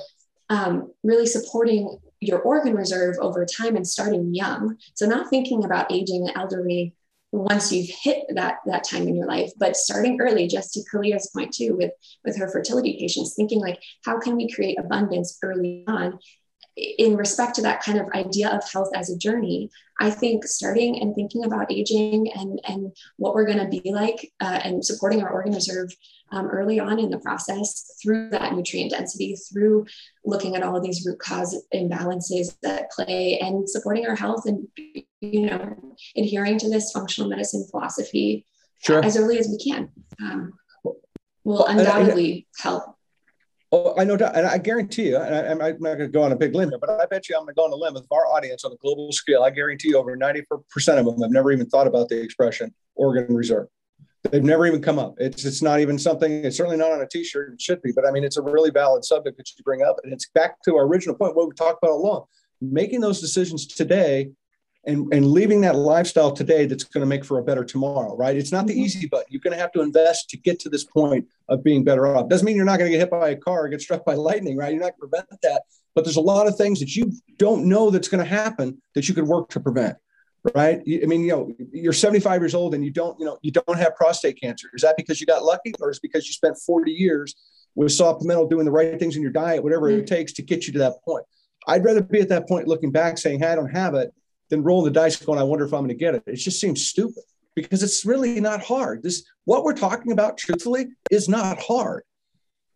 um, really supporting your organ reserve over time and starting young. So not thinking about aging and elderly once you've hit that that time in your life but starting early just to Kalea's point too with with her fertility patients thinking like how can we create abundance early on in respect to that kind of idea of health as a journey, I think starting and thinking about aging and, and what we're going to be like uh, and supporting our organ reserve um, early on in the process through that nutrient density, through looking at all of these root cause imbalances that play and supporting our health and, you know, adhering to this functional medicine philosophy sure. as early as we can um, will undoubtedly help Oh, I know, and I guarantee you, and I, am not going to go on a big limb here, but I bet you I'm going to go on a limb with our audience on a global scale. I guarantee you, over 90% of them have never even thought about the expression organ reserve. They've never even come up. It's it's not even something. It's certainly not on a T-shirt. It should be, but I mean, it's a really valid subject that you bring up, and it's back to our original point, what we talked about all along. Making those decisions today and, and leaving that lifestyle today that's going to make for a better tomorrow, right? It's not the mm-hmm. easy button. You're going to have to invest to get to this point of being better off. Doesn't mean you're not going to get hit by a car or get struck by lightning, right? You're not going to prevent that. But there's a lot of things that you don't know that's going to happen that you could work to prevent, right? I mean, you know, you're 75 years old and you don't, you know, you don't have prostate cancer. Is that because you got lucky or is it because you spent 40 years with supplemental doing the right things in your diet, whatever mm-hmm. it takes to get you to that point? I'd rather be at that point looking back saying, hey, I don't have it than rolling the dice going, I wonder if I'm going to get it. It just seems stupid because it's really not hard. This what we're talking about, truthfully, is not hard.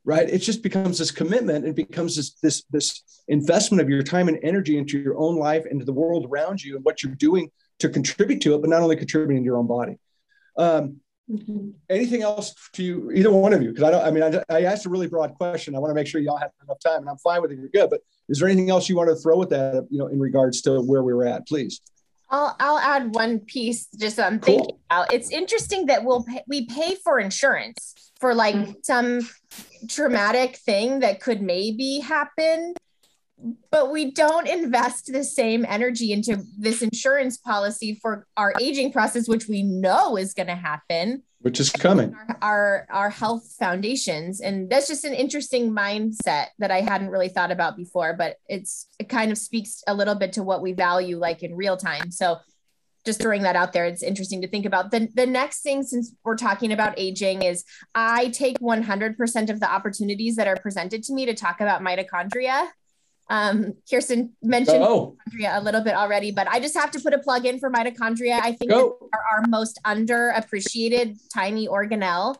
Right. It just becomes this commitment. It becomes this this this investment of your time and energy into your own life, into the world around you, and what you're doing to contribute to it, but not only contributing to your own body. Um, Mm-hmm. Anything else to you, either one of you? Because I don't. I mean, I, I, asked a really broad question. I want to make sure y'all have enough time, and I'm fine with it. You're good. But is there anything else you want to throw at that? You know, in regards to where we were at, please. I'll I'll add one piece. Just I'm cool. thinking about. It's interesting that we'll pay, we pay for insurance for like mm-hmm. some traumatic thing that could maybe happen but we don't invest the same energy into this insurance policy for our aging process which we know is going to happen which is coming our, our, our health foundations and that's just an interesting mindset that i hadn't really thought about before but it's it kind of speaks a little bit to what we value like in real time so just throwing that out there. It's interesting to think about. The, the next thing, since we're talking about aging, is I take 100% of the opportunities that are presented to me to talk about mitochondria. Um, Kirsten mentioned oh. mitochondria a little bit already, but I just have to put a plug in for mitochondria. I think are our most underappreciated tiny organelle.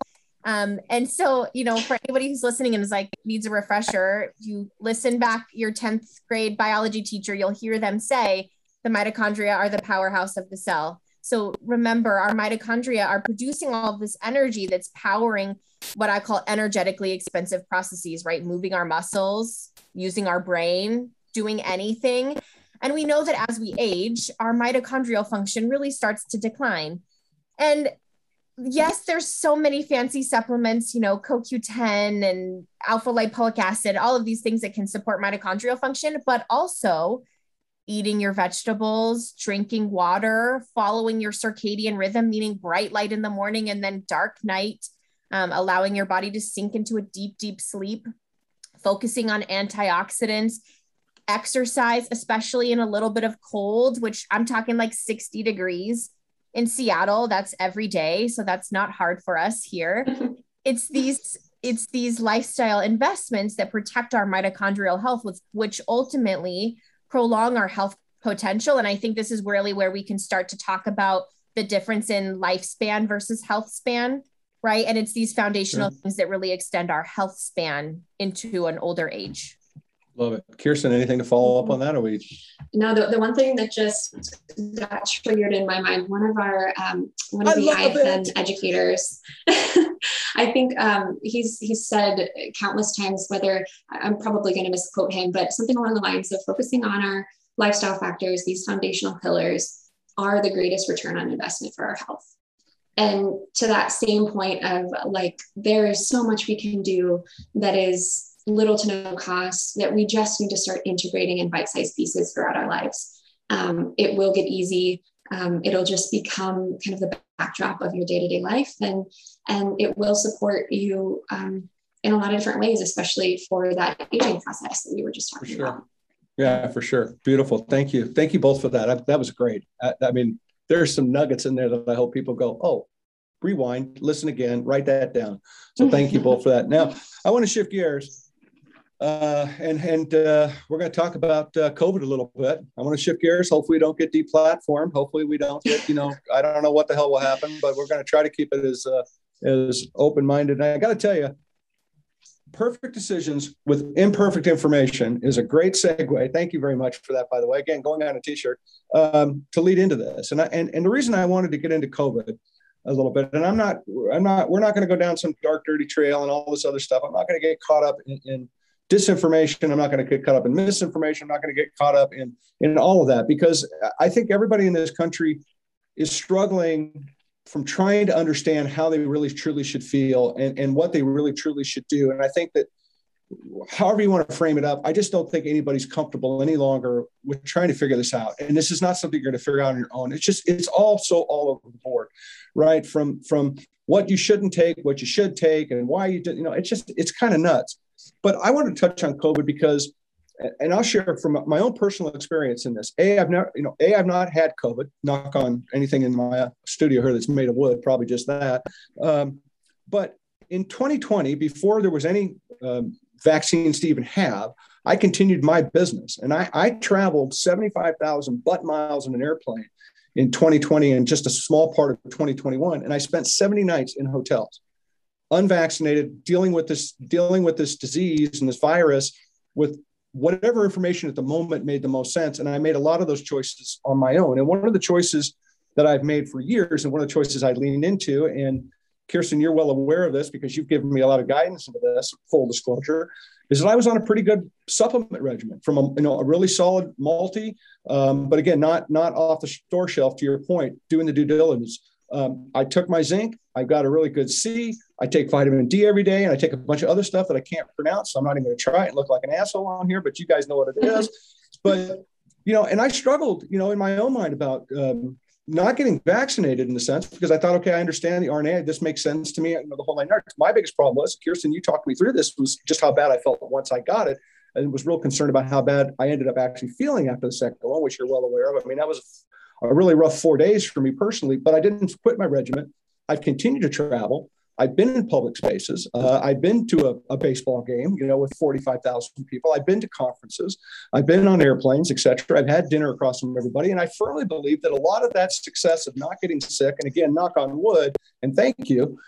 Um, and so, you know, for anybody who's listening and is like needs a refresher, you listen back your 10th grade biology teacher, you'll hear them say the mitochondria are the powerhouse of the cell. So remember, our mitochondria are producing all of this energy that's powering what I call energetically expensive processes, right? Moving our muscles, using our brain, doing anything. And we know that as we age, our mitochondrial function really starts to decline. And yes, there's so many fancy supplements, you know, CoQ10 and alpha lipoic acid, all of these things that can support mitochondrial function, but also eating your vegetables, drinking water, following your circadian rhythm, meaning bright light in the morning and then dark night, um, allowing your body to sink into a deep, deep sleep, focusing on antioxidants, exercise, especially in a little bit of cold, which I'm talking like 60 degrees. In Seattle, that's every day. So that's not hard for us here. it's these it's these lifestyle investments that protect our mitochondrial health, with which ultimately prolong our health potential. And I think this is really where we can start to talk about the difference in lifespan versus health span, right? And it's these foundational sure. things that really extend our health span into an older age. Love it. Kirsten, anything to follow up on that? Or we? No, the, the one thing that just got triggered in my mind, one of our, um, one of I the IFM educators, I think um, he's, he's said countless times, whether I'm probably going to misquote him, but something along the lines of focusing on our lifestyle factors, these foundational pillars are the greatest return on investment for our health. And to that same point of like, there is so much we can do that is little to no cost that we just need to start integrating in bite sized pieces throughout our lives. Um, it will get easy. Um, it'll just become kind of the backdrop of your day to day life, and and it will support you um, in a lot of different ways, especially for that aging process that we were just talking sure. about. Yeah, for sure. Beautiful. Thank you. Thank you both for that. I, that was great. I, I mean, there's some nuggets in there that I hope people go, oh, rewind, listen again, write that down. So thank you both for that. Now, I want to shift gears uh, and and uh, we're going to talk about uh, COVID a little bit. I want to shift gears. Hopefully, we don't get deplatformed. Hopefully, we don't get you know I don't know what the hell will happen, but we're going to try to keep it as uh, as open minded. And I got to tell you, perfect decisions with imperfect information is a great segue. Thank you very much for that, by the way. Again, going on a t-shirt um, to lead into this, and I, and and the reason I wanted to get into COVID a little bit, and I'm not I'm not we're not going to go down some dark, dirty trail and all this other stuff. I'm not going to get caught up in, in disinformation. I'm not going to get caught up in misinformation. I'm not going to get caught up in in all of that because I think everybody in this country is struggling from trying to understand how they really truly should feel and, and what they really truly should do. And I think that however you want to frame it up, I just don't think anybody's comfortable any longer with trying to figure this out. And this is not something you're going to figure out on your own. It's just it's all so all over the board, right? From from what you shouldn't take, what you should take, and why you did, you know, it's just it's kind of nuts. But I want to touch on COVID because, and I'll share from my own personal experience in this. A, I've never, you know, A, I've not had COVID. Knock on anything in my studio here that's made of wood, probably just that. Um, but in 2020, before there was any um, vaccines to even have, I continued my business and I, I traveled 75,000 butt miles in an airplane in 2020 and just a small part of 2021. And I spent 70 nights in hotels unvaccinated, dealing with this, dealing with this disease and this virus with whatever information at the moment made the most sense. And I made a lot of those choices on my own. And one of the choices that I've made for years, and one of the choices I leaned into, and Kirsten, you're well aware of this because you've given me a lot of guidance into this. Full disclosure, is that I was on a pretty good supplement regimen from a you know a really solid multi, um, but again, not not off the store shelf. To your point, doing the due diligence. Um, I took my zinc. I got a really good C. I take vitamin D every day, and I take a bunch of other stuff that I can't pronounce. So I'm not even going to try and look like an asshole on here, but you guys know what it is. but you know, and I struggled, you know, in my own mind about um, not getting vaccinated in the sense because I thought, okay, I understand the RNA. This makes sense to me. You know, the whole nine yards. My biggest problem was, Kirsten, you talked me through this, was just how bad I felt once I got it, and was real concerned about how bad I ended up actually feeling after the second one, which you're well aware of. I mean, that was a really rough four days for me personally, but I didn't quit my regiment. I've continued to travel. I've been in public spaces. Uh, I've been to a, a, baseball game, you know, with 45,000 people. I've been to conferences. I've been on airplanes, etc. I've had dinner across from everybody. And I firmly believe that a lot of that success of not getting sick, and again, knock on wood, and thank you,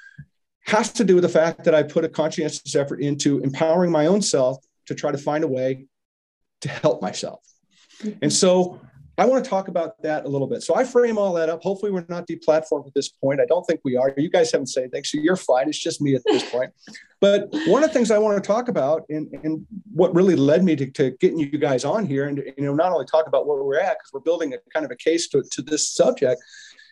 has to do with the fact that I put a conscientious effort into empowering my own self to try to find a way to help myself. And so I want to talk about that a little bit. So I frame all that up. Hopefully, we're not deplatformed at this point. I don't think we are. You guys haven't said anything, so you're fine. It's just me at this point. But one of the things I want to talk about, and, and what really led me to, to getting you guys on here, and you know, not only talk about where we're at because we're building a kind of a case to, to this subject,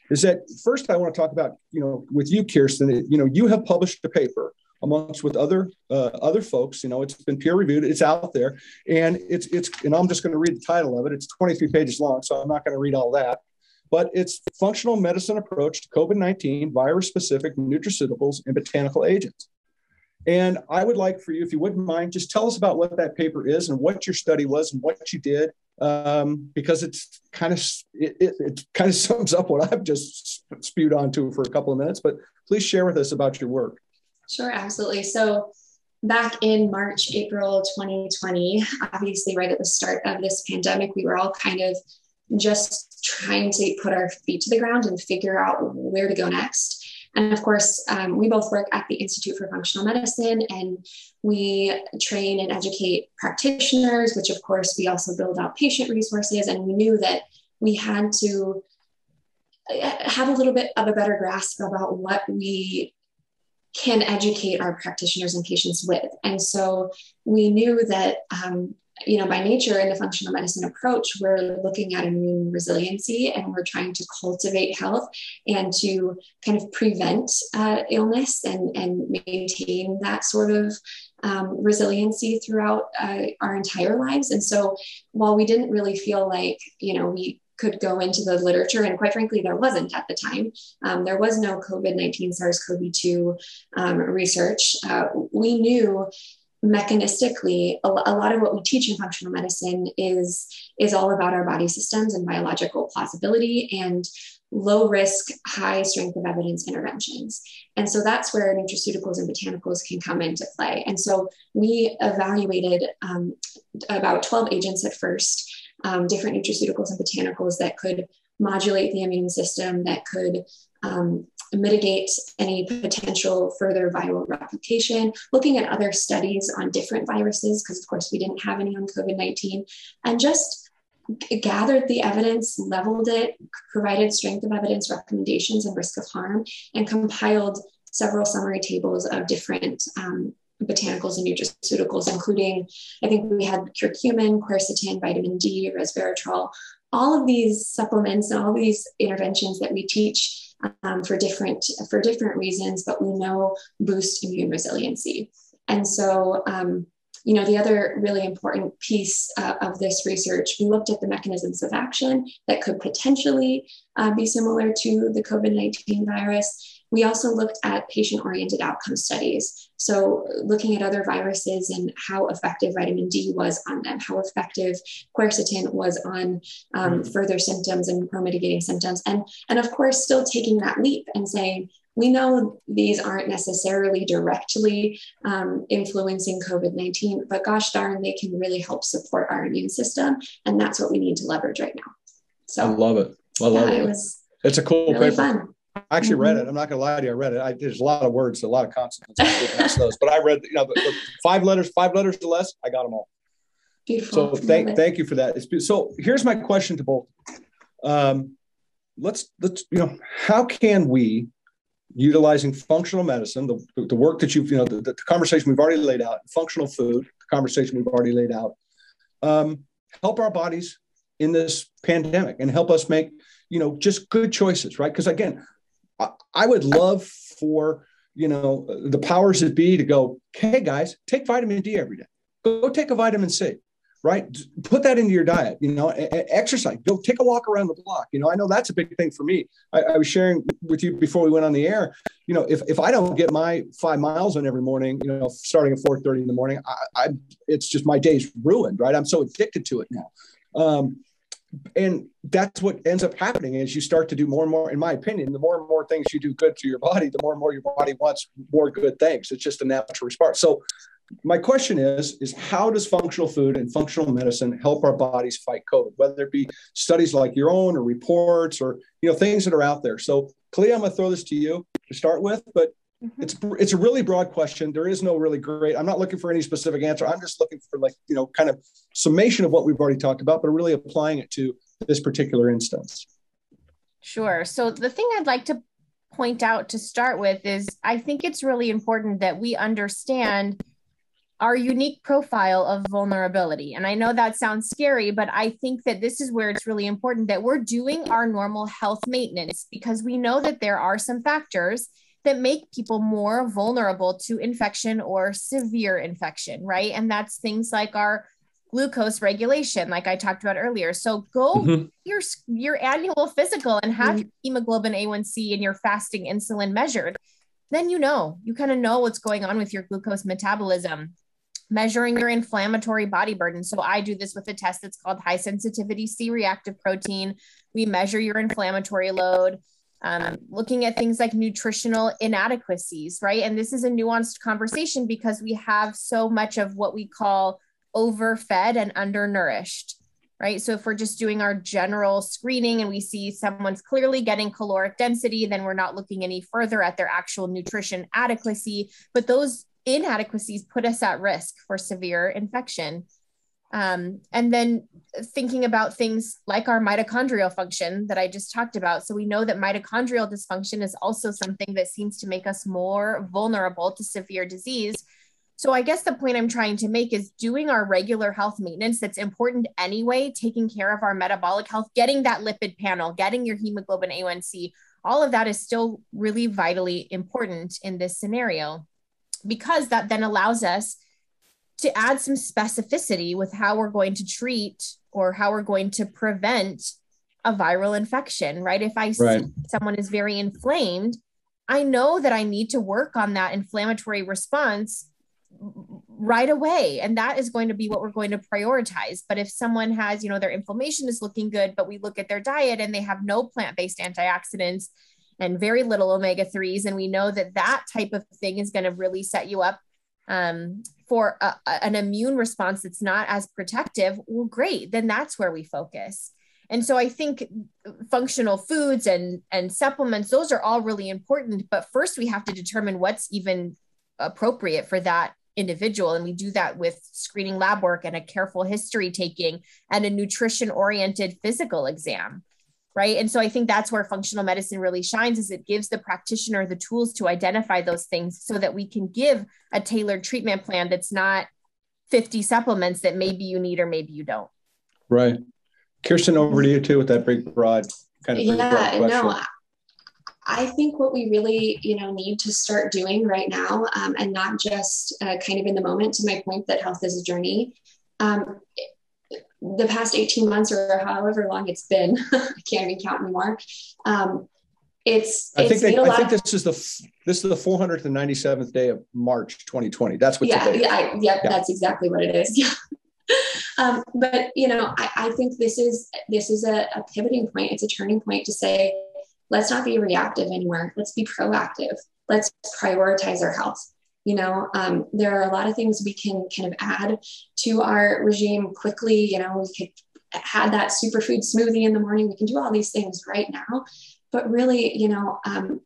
is that first I want to talk about, you know, with you, Kirsten. You know, you have published a paper amongst with other uh, other folks. You know, it's been peer reviewed. It's out there, and it's it's. And I'm just going to read the title of it. It's 23 pages long, so I'm not going to read all that. But it's functional medicine approach to COVID-19 virus-specific nutraceuticals and botanical agents. And I would like for you, if you wouldn't mind, just tell us about what that paper is and what your study was and what you did, um, because it's kind of it, it, it, kind of sums up what I've just spewed onto for a couple of minutes. But please share with us about your work. Sure, absolutely. So back in March, April 2020, obviously right at the start of this pandemic, we were all kind of just trying to put our feet to the ground and figure out where to go next. And of course, um, we both work at the Institute for Functional Medicine and we train and educate practitioners, which of course we also build out patient resources. And we knew that we had to uh, have a little bit of a better grasp about what we can educate our practitioners and patients with. And so we knew that, um, you know, by nature in the functional medicine approach, we're looking at immune resiliency and we're trying to cultivate health and to kind of prevent uh, illness and, and maintain that sort of um, resiliency throughout uh, our entire lives. And so while we didn't really feel like, you know, we could go into the literature. And quite frankly, there wasn't at the time. Um, there was no COVID 19 SARS CoV 2 um, research. Uh, we knew mechanistically a, a, lot of what we teach in functional medicine is is all about our body systems and biological plausibility and low risk high strength of evidence interventions and so that's where nutraceuticals and botanicals can come into play and so we evaluated um, about 12 agents at first um, different nutraceuticals and botanicals that could modulate the immune system, that could um, mitigate any potential further viral replication, looking at other studies on different viruses, because of course we didn't have any on COVID 19, and just gathered the evidence, leveled it, provided strength of evidence recommendations and risk of harm, and compiled several summary tables of different um, botanicals and nutraceuticals, including I think we had curcumin, quercetin, vitamin D, resveratrol, all of these supplements and all these interventions that we teach um, for different for different reasons, but we know boost immune resiliency. And so, um, you know, the other really important piece uh, of this research, we looked at the mechanisms of action that could potentially uh, be similar to the COVID 19 virus. We also looked at patient oriented outcome studies. So, looking at other viruses and how effective vitamin D was on them, how effective quercetin was on um, mm. further symptoms and pro mitigating symptoms. And, and of course, still taking that leap and saying, we know these aren't necessarily directly um, influencing COVID 19, but gosh darn, they can really help support our immune system. And that's what we need to leverage right now. So I love it. I love yeah, it. it it's a cool really paper. Fun. I actually read it. Mm-hmm. I'm not going to lie to you. I read it. I, there's a lot of words, a lot of consonants. those, but I read, you know, five letters, five letters or less. I got them all. Beautiful. So thank, thank you for that. It's, so here's my question to both. Um, let's let's you know how can we utilizing functional medicine the, the work that you've you know the, the conversation we've already laid out functional food the conversation we've already laid out um, help our bodies in this pandemic and help us make you know just good choices right because again I, would love for you know the powers that be to go, hey guys, take vitamin D every day. Go take a vitamin C, right? Put that into your diet. You know, exercise. Go take a walk around the block. You know, I know that's a big thing for me. I, I was sharing with you before we went on the air. You know, if, if I don't get my five miles in every morning, you know, starting at four thirty in the morning, I, I it's just my day's ruined, right? I'm so addicted to it now. Um, and that's what ends up happening is you start to do more and more in my opinion the more and more things you do good to your body the more and more your body wants more good things. It's just a natural response. So my question is is how does functional food and functional medicine help our bodies fight covid whether it be studies like your own or reports or you know things that are out there? So Kalea, i'm going to throw this to you to start with but mm-hmm. it's it's a really broad question there is no really great i'm not looking for any specific answer i'm just looking for like you know kind of summation of what we've already talked about but really applying it to this particular instance sure so the thing i'd like to point out to start with is i think it's really important that we understand our unique profile of vulnerability. And I know that sounds scary, but I think that this is where it's really important that we're doing our normal health maintenance because we know that there are some factors that make people more vulnerable to infection or severe infection, right? And that's things like our glucose regulation, like I talked about earlier. So go mm-hmm. your your annual physical and have mm-hmm. your hemoglobin A1C and your fasting insulin measured. Then you know, you kind of know what's going on with your glucose metabolism measuring your inflammatory body burden. So I do this with a test that's called high sensitivity C reactive protein. We measure your inflammatory load. Um, looking at things like nutritional inadequacies, right? And this is a nuanced conversation because we have so much of what we call overfed and undernourished, right? So if we're just doing our general screening and we see someone's clearly getting caloric density, then we're not looking any further at their actual nutrition adequacy. But those inadequacies put us at risk for severe infection. Um, and then thinking about things like our mitochondrial function that I just talked about. So we know that mitochondrial dysfunction is also something that seems to make us more vulnerable to severe disease. So I guess the point I'm trying to make is doing our regular health maintenance that's important anyway, taking care of our metabolic health, getting that lipid panel, getting your hemoglobin A1C, all of that is still really vitally important in this scenario because that then allows us to add some specificity with how we're going to treat or how we're going to prevent a viral infection, right? If I right. see someone is very inflamed, I know that I need to work on that inflammatory response right away and that is going to be what we're going to prioritize but if someone has you know their inflammation is looking good but we look at their diet and they have no plant-based antioxidants and very little omega 3s. And we know that that type of thing is going to really set you up um, for a, an immune response that's not as protective. Well, great. Then that's where we focus. And so I think functional foods and, and supplements, those are all really important. But first, we have to determine what's even appropriate for that individual. And we do that with screening lab work and a careful history taking and a nutrition oriented physical exam right and so i think that's where functional medicine really shines is it gives the practitioner the tools to identify those things so that we can give a tailored treatment plan that's not 50 supplements that maybe you need or maybe you don't right kirsten over to you too with that big broad kind of yeah no I think what we really, you know, need to start doing right now, um, and not just uh, kind of in the moment. To my point that health is a journey. Um, the past 18 months or however long it's been, I can't even count anymore. Um, it's, I it's think they, I think this is the this is the 497th day of March 2020. That's what yeah, yeah, yeah, that's exactly what it is. Yeah. um, but you know, I, I, think this is this is a, a pivoting point. It's a turning point to say, let's not be reactive anymore. Let's be proactive. Let's prioritize our health you know um, there are a lot of things we can kind of add to our regime quickly. You know we could add that superfood smoothie in the morning. We can do all these things right now. But really you know um,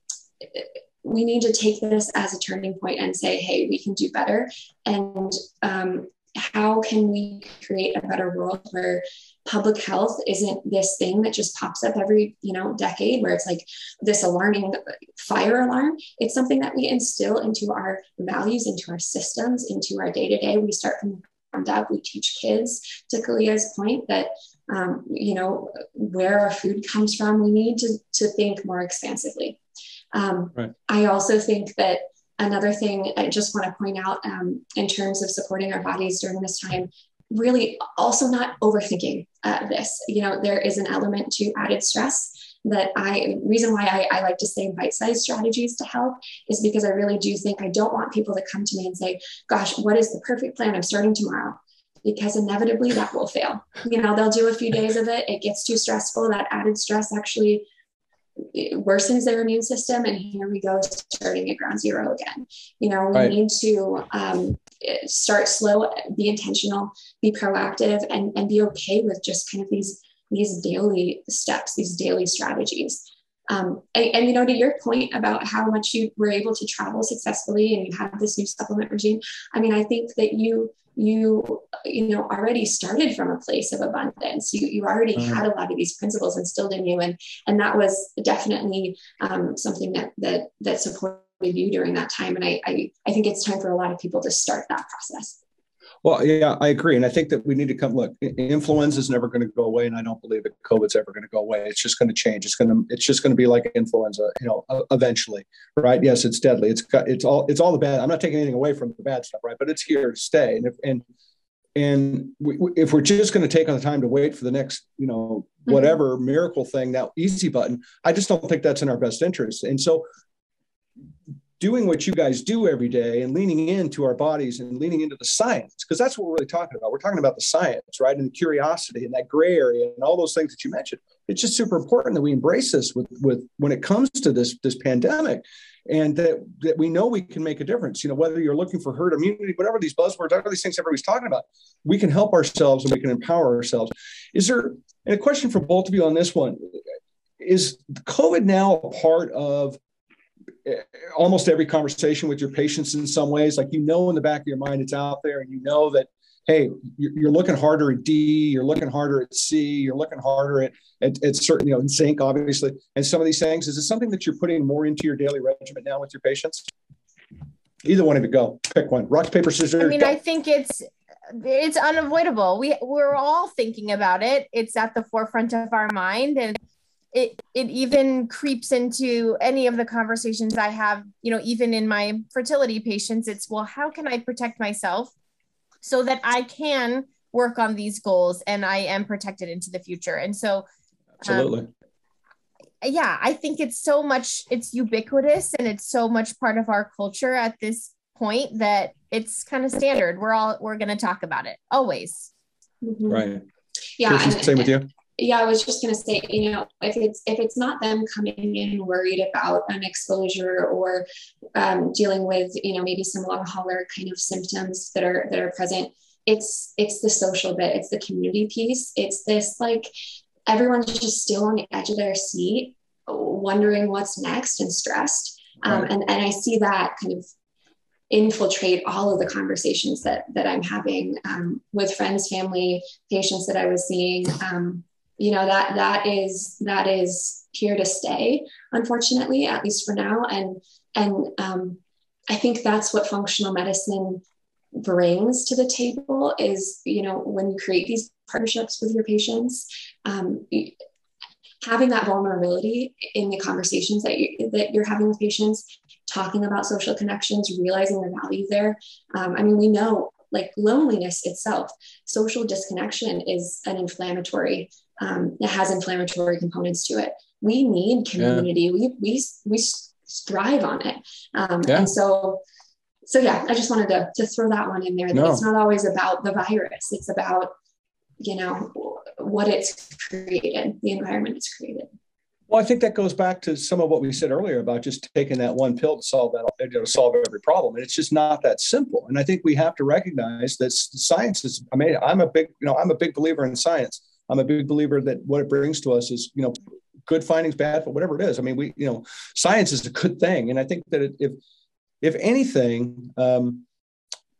we need to take this as a turning point and say hey we can do better. And um, how can we create a better world where public health isn't this thing that just pops up every you know decade where it's like this alarming fire alarm. It's something that we instill into our values into our systems into our day to day we start from the ground up. We teach kids to Kalea's point that um, you know where our food comes from we need to, to think more expansively. Um, right. i also think that another thing i just want to point out um, in terms of supporting our bodies during this time really also not overthinking uh, this. You know, there is an element to added stress that I reason why I, I like to say bite-sized strategies to help is because I really do think I don't want people to come to me and say, gosh, what is the perfect plan? I'm starting tomorrow. because inevitably that will fail. You know, they'll do a few days of it. It gets too stressful. That added stress actually worsens their immune system. And here we go, starting at ground zero again. You know, we right. need to um, start slow, be intentional, be proactive, and, and be okay with just kind of these these daily steps, these daily strategies. Um, and, and, you know, to your point about how much you were able to travel successfully and you have this new supplement regime, I mean, I think that you you you know already started from a place of abundance you you already mm-hmm. had a lot of these principles instilled in you and and that was definitely um, something that that that supported you during that time and I, I i think it's time for a lot of people to start that process well, yeah, I agree, and I think that we need to come. Look, influenza is never going to go away, and I don't believe that COVID's ever going to go away. It's just going to change. It's going to. It's just going to be like influenza, you know, eventually, right? Yes, it's deadly. It's got. It's all. It's all the bad. I'm not taking anything away from the bad stuff, right? But it's here to stay, and if and and we, if we're just going to take on the time to wait for the next, you know, mm-hmm. whatever mm-hmm. miracle thing, that easy button, I just don't think that's in our best interest. And so doing what you guys do every day and leaning into our bodies and leaning into the science, because that's what we're really talking about. We're talking about the science, right? And the curiosity and that gray area and all those things that you mentioned. It's just super important that we embrace this with, with when it comes to this, this pandemic and that, that we know we can make a difference. You know, whether you're looking for herd immunity, whatever these buzzwords, whatever these things everybody's talking about, we can help ourselves and we can empower ourselves. Is there and a question for both of you on this one? Is COVID now a part of almost every conversation with your patients in some ways like you know in the back of your mind it's out there and you know that hey you're looking harder at d you're looking harder at c you're looking harder at, at, at certain you know in zinc obviously. And some of these things is it something that you're putting more into your daily regimen now with your patients? Either one of you go pick one. Rock paper scissors i mean go. i think it's it's unavoidable. We we're all thinking about it. It's at the forefront of our mind and it it even creeps into any of the conversations I have, you know, even in my fertility patients, it's well, how can I protect myself so that I can work on these goals and I am protected into the future. And so absolutely. Um, yeah, I think it's so much it's ubiquitous and it's so much part of our culture at this point that it's kind of standard. We're all we're going to talk about it always. Mm-hmm. Right. Yeah. same with you yeah, I was just going to say, you know, if it's if it's not them coming in worried about an exposure or um, dealing with, you know, maybe some long hauler kind of symptoms that are that are present, it's it's the social bit, it's the community piece, it's this like everyone's just still on the edge of their seat, wondering what's next and stressed, um, right. and and I see that kind of infiltrate all of the conversations that that I'm having um, with friends, family, patients that I was seeing. Um, you know that that is that is here to stay unfortunately at least for now. And and um, i think that's what functional medicine brings to the table is you know when you create these partnerships with your patients um, having that vulnerability in the conversations that, you, that you're having with patients talking about social connections realizing the value there um, i mean we know like loneliness itself social disconnection is an inflammatory um, it has inflammatory components to it. We need community. Yeah. We we we thrive on it. Um, yeah. And so, so yeah, I just wanted to to throw that one in there. No. It's not always about the virus. It's about you know what it's created, the environment it's created. Well, I think that goes back to some of what we said earlier about just taking that one pill to solve that, to solve every problem, and it's just not that simple. And I think we have to recognize that science is. I mean, I'm a big, you know, I'm a big believer in science. I'm a big believer that what it brings to us is, you know, good findings, bad, but whatever it is. I mean, we, you know, science is a good thing, and I think that if, if anything, um,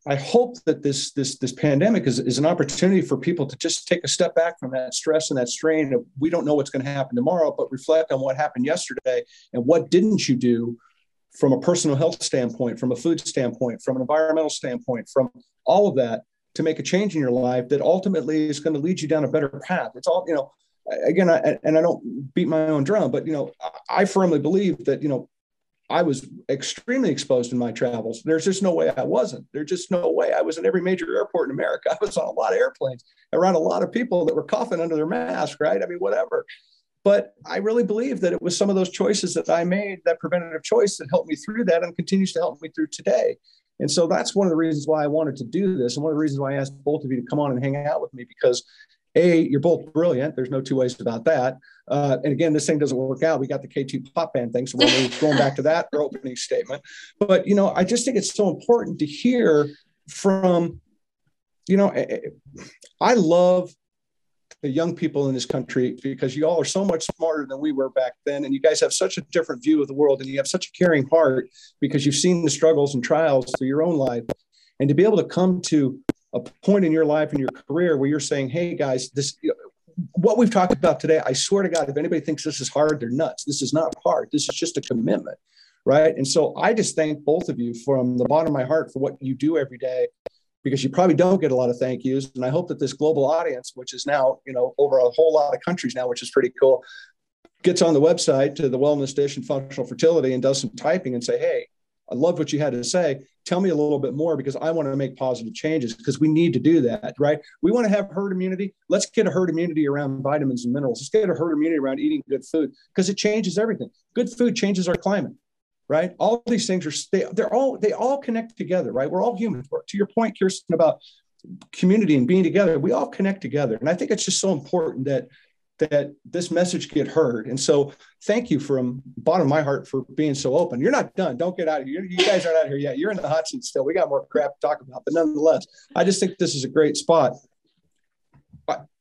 I hope that this this this pandemic is, is an opportunity for people to just take a step back from that stress and that strain of we don't know what's going to happen tomorrow, but reflect on what happened yesterday and what didn't you do from a personal health standpoint, from a food standpoint, from an environmental standpoint, from all of that to make a change in your life that ultimately is going to lead you down a better path. It's all, you know, again, I, and I don't beat my own drum, but, you know, I firmly believe that, you know, I was extremely exposed in my travels. There's just no way I wasn't. There's just no way. I was in every major airport in America. I was on a lot of airplanes around a lot of people that were coughing under their mask, right? I mean, whatever. But I really believe that it was some of those choices that I made, that preventative choice that helped me through that and continues to help me through today. And so that's one of the reasons why I wanted to do this. And one of the reasons why I asked both of you to come on and hang out with me because A, you're both brilliant. There's no two ways about that. Uh, and again, this thing doesn't work out. We got the K2 pop band thing. So we're going back to that for opening statement. But, you know, I just think it's so important to hear from, you know, I love the young people in this country because you all are so much smarter than we were back then and you guys have such a different view of the world and you have such a caring heart because you've seen the struggles and trials through your own life. And to be able to come to a point in your life and your career where you're saying hey guys this what we've talked about today i swear to god if anybody thinks this is hard they're nuts. This is not hard. This is just a commitment. Right? And so i just thank both of you from the bottom of my heart for what you do every day because you probably don't get a lot of thank yous. And I hope that this global audience, which is now, you know, over a whole lot of countries now, which is pretty cool, gets on the website to the Wellness Dish and Functional Fertility and does some typing and say, hey, I love what you had to say. Tell me a little bit more because I want to make positive changes because we need to do that, right? We want to have herd immunity. Let's get a herd immunity around vitamins and minerals. Let's get a herd immunity around eating good food because it changes everything. Good food changes our climate right? All these things are they, they're all they all connect together, right? We're all human. To your point, Kirsten, about community and being together, we all connect together, and I think it's just so important that that this message get heard. And so, thank you from bottom of my heart for being so open. You're not done. Don't get out of here. You guys aren't out here yet. You're in the hot seat still. We got more crap to talk about, but nonetheless, I just think this is a great spot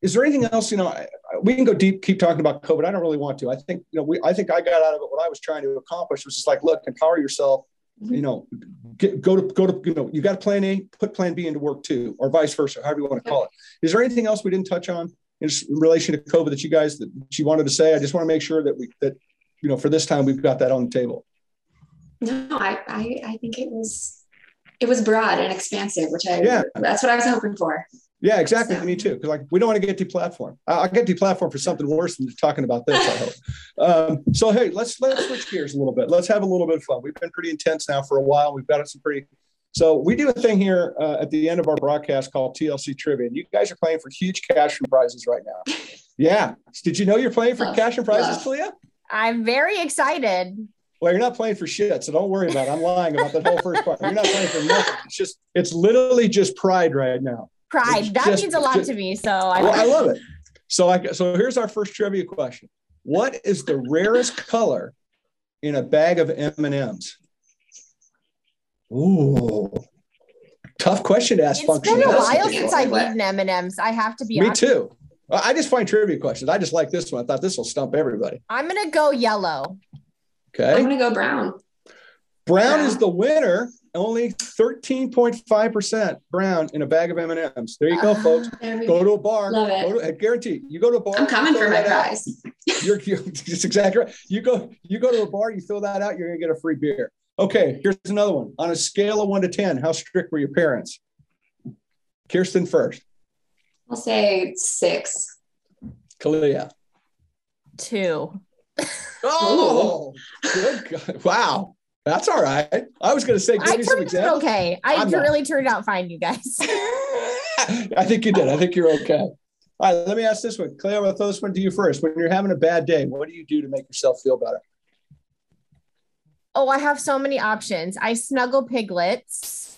is there anything else? You know, we can go deep, keep talking about COVID. I don't really want to. I think you know, we. I think I got out of it what I was trying to accomplish was just like, look, empower yourself. Mm-hmm. You know, get, go to go to you know, you got a plan A, put plan B into work too, or vice versa, however you want to call it. Is there anything else we didn't touch on in relation to COVID that you guys that you wanted to say? I just want to make sure that we that you know for this time we've got that on the table. No, I I, I think it was it was broad and expansive, which I yeah. that's what I was hoping for. Yeah, exactly. So. Me too. Because like we don't want to get deplatformed. I'll get deplatformed for something worse than talking about this. I hope. Um, so hey, let's let's switch gears a little bit. Let's have a little bit of fun. We've been pretty intense now for a while. We've got some pretty. So we do a thing here uh, at the end of our broadcast called TLC Trivia. And you guys are playing for huge cash and prizes right now. Yeah. Did you know you're playing for cash and prizes, Kalea? I'm very excited. Well, you're not playing for shit, so don't worry about it. I'm lying about that whole first part. You're not playing for nothing. It's just, it's literally just pride right now pride. That just, means a lot just, to me. So I, well, I love it. So I so here's our first trivia question. What is the rarest color in a bag of M&Ms? Ooh. Tough question to ask. It's been a while since I've eaten M&Ms. I have to be Me honest. too. Uh, I just find trivia questions. I just like this one. I thought this will stump everybody. I'm going to go yellow. Okay. I'm going to go brown. Brown, brown is the winner only 13.5% brown in a bag of M&Ms. There you go, uh, folks. Go to a bar. Love it. Go to, I guarantee you go to a bar. I'm coming for my prize. You're, you're it's exactly right. You go, you go to a bar, you fill that out, you're gonna get a free beer. Okay, here's another one. On a scale of one to 10, how strict were your parents? Kirsten first. I'll say six. Kalea. Two. oh, good God. Wow. That's all right. I was going to say, give I me some examples. Okay, I I'm really not. turned out fine, you guys. I think you did. I think you're okay. All right, let me ask this one. Kalea, I'll throw this one to you first. When you're having a bad day, what do you do to make yourself feel better? Oh, I have so many options. I snuggle piglets.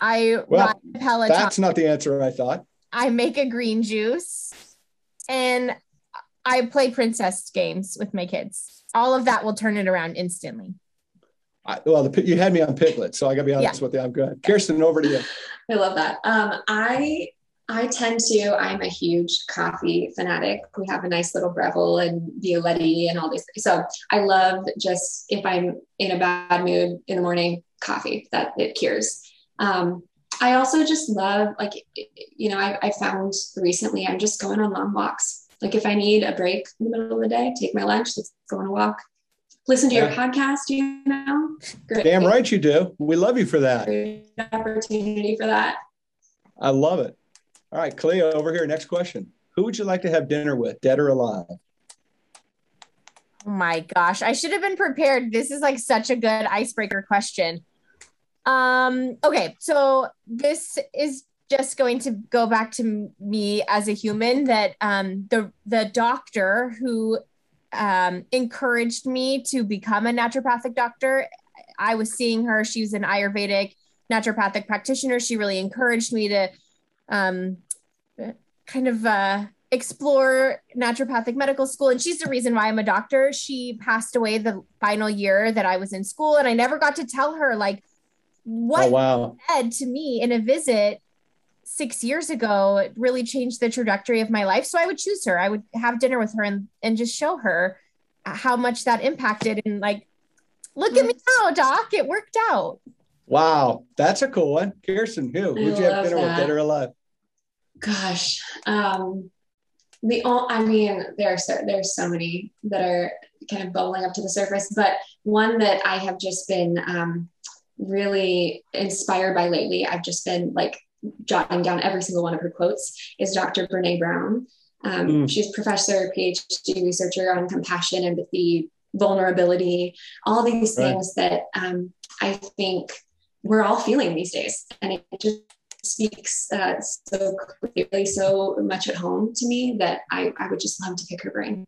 I well, ride Peloton. That's not the answer I thought. I make a green juice, and I play princess games with my kids. All of that will turn it around instantly. I, well, the, you had me on Piglet, so I got to be honest yeah. with you. I'm good. Kirsten, over to you. I love that. Um, I I tend to. I'm a huge coffee fanatic. We have a nice little Breville and Bialetti and all these. Things. So I love just if I'm in a bad mood in the morning, coffee that it cures. Um, I also just love like you know I, I found recently I'm just going on long walks. Like if I need a break in the middle of the day, take my lunch, let's go on a walk listen to your podcast, you know? Great. Damn right you do. We love you for that. Great opportunity for that. I love it. All right, Kalea, over here. Next question. Who would you like to have dinner with, dead or alive? Oh my gosh, I should have been prepared. This is like such a good icebreaker question. Um, okay, so this is just going to go back to me as a human that um the the doctor who um, encouraged me to become a naturopathic doctor. I was seeing her, she was an Ayurvedic naturopathic practitioner. She really encouraged me to um, kind of uh, explore naturopathic medical school. And she's the reason why I'm a doctor. She passed away the final year that I was in school, and I never got to tell her like what oh, wow. said to me in a visit six years ago it really changed the trajectory of my life. So I would choose her. I would have dinner with her and, and just show her how much that impacted. And like, look at me now, Doc. It worked out. Wow. That's a cool one. Kirsten, who? Who'd you have dinner that. with, dead or alive? Gosh. Um, the all I mean, there are so there's so many that are kind of bubbling up to the surface, but one that I have just been um, really inspired by lately, I've just been like jotting down every single one of her quotes, is Dr. Brene Brown. Um, mm. She's professor, PhD researcher on compassion, empathy, vulnerability, all these right. things that um, I think we're all feeling these days. And it just speaks uh, so clearly, so much at home to me that I, I would just love to pick her brain.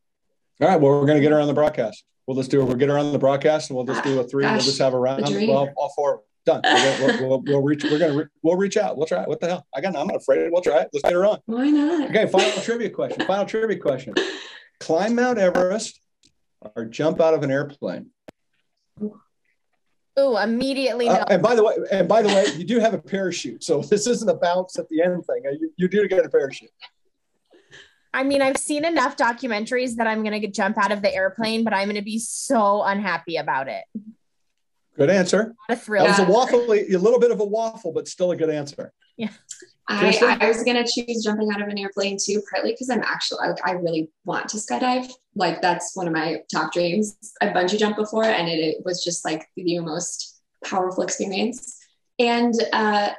All right. Well, we're going to get her on the broadcast. We'll just do it. We'll get her on the broadcast and we'll just do a three. Gosh, we'll just have a round. Well, all four. Done. We'll, we'll, we'll, reach. We're gonna. Re, we'll reach out. We'll try. It. What the hell? I got. I'm not afraid. We'll try it. Let's get her on. Why not? Okay. Final trivia question. Final trivia question. Climb Mount Everest or jump out of an airplane. Oh, immediately no. Uh, and by the way, and by the way, you do have a parachute, so this isn't a bounce at the end thing. You, you do get a parachute. I mean, I've seen enough documentaries that I'm going to jump out of the airplane, but I'm going to be so unhappy about it. Good answer. A thrill. That was a waffle, a little bit of a waffle, but still a good answer. Yeah. I, I, was gonna choose jumping out of an airplane too, partly because I'm actually like I really want to skydive. Like that's one of my top dreams. I bungee jumped before, and it, it was just like the most powerful experience. And uh,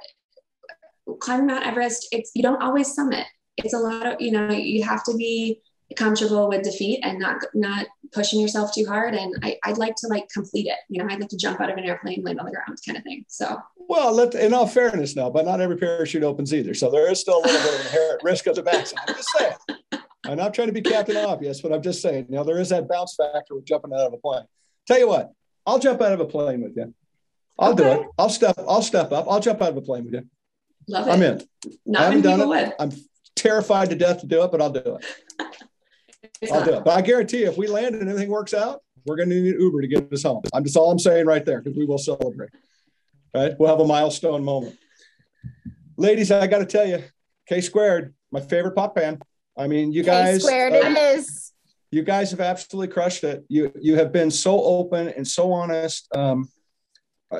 climbing Mount Everest, it's you don't always summit. It's a lot of you know you have to be comfortable with defeat and not not pushing yourself too hard and I, would like to like complete it. You know i'd like to jump out of an airplane land on the ground kind of thing. So well let, in all fairness now but not every parachute opens either so there is still a little bit of inherent risk of the backside i'm just saying. I'm not trying to be captain obvious but i'm just saying you know there is that bounce factor with jumping out of a plane. Tell you what i'll jump out of a plane with you. I'll okay. do it. I'll step i'll step up. I'll jump out of a plane with you. Love it. i'm in. Not I haven't done it. would. i'm terrified to death to do it but i'll do it I'll do it. But I guarantee you, if we land and everything works out, we're going to need Uber to get us home. I'm just all I'm saying right there because we will celebrate. Right? We'll have a milestone moment. Ladies, I got to tell you, K squared, my favorite pop band. I mean, you guys. K squared, uh, it is. You guys have absolutely crushed it. You you have been so open and so honest. Um,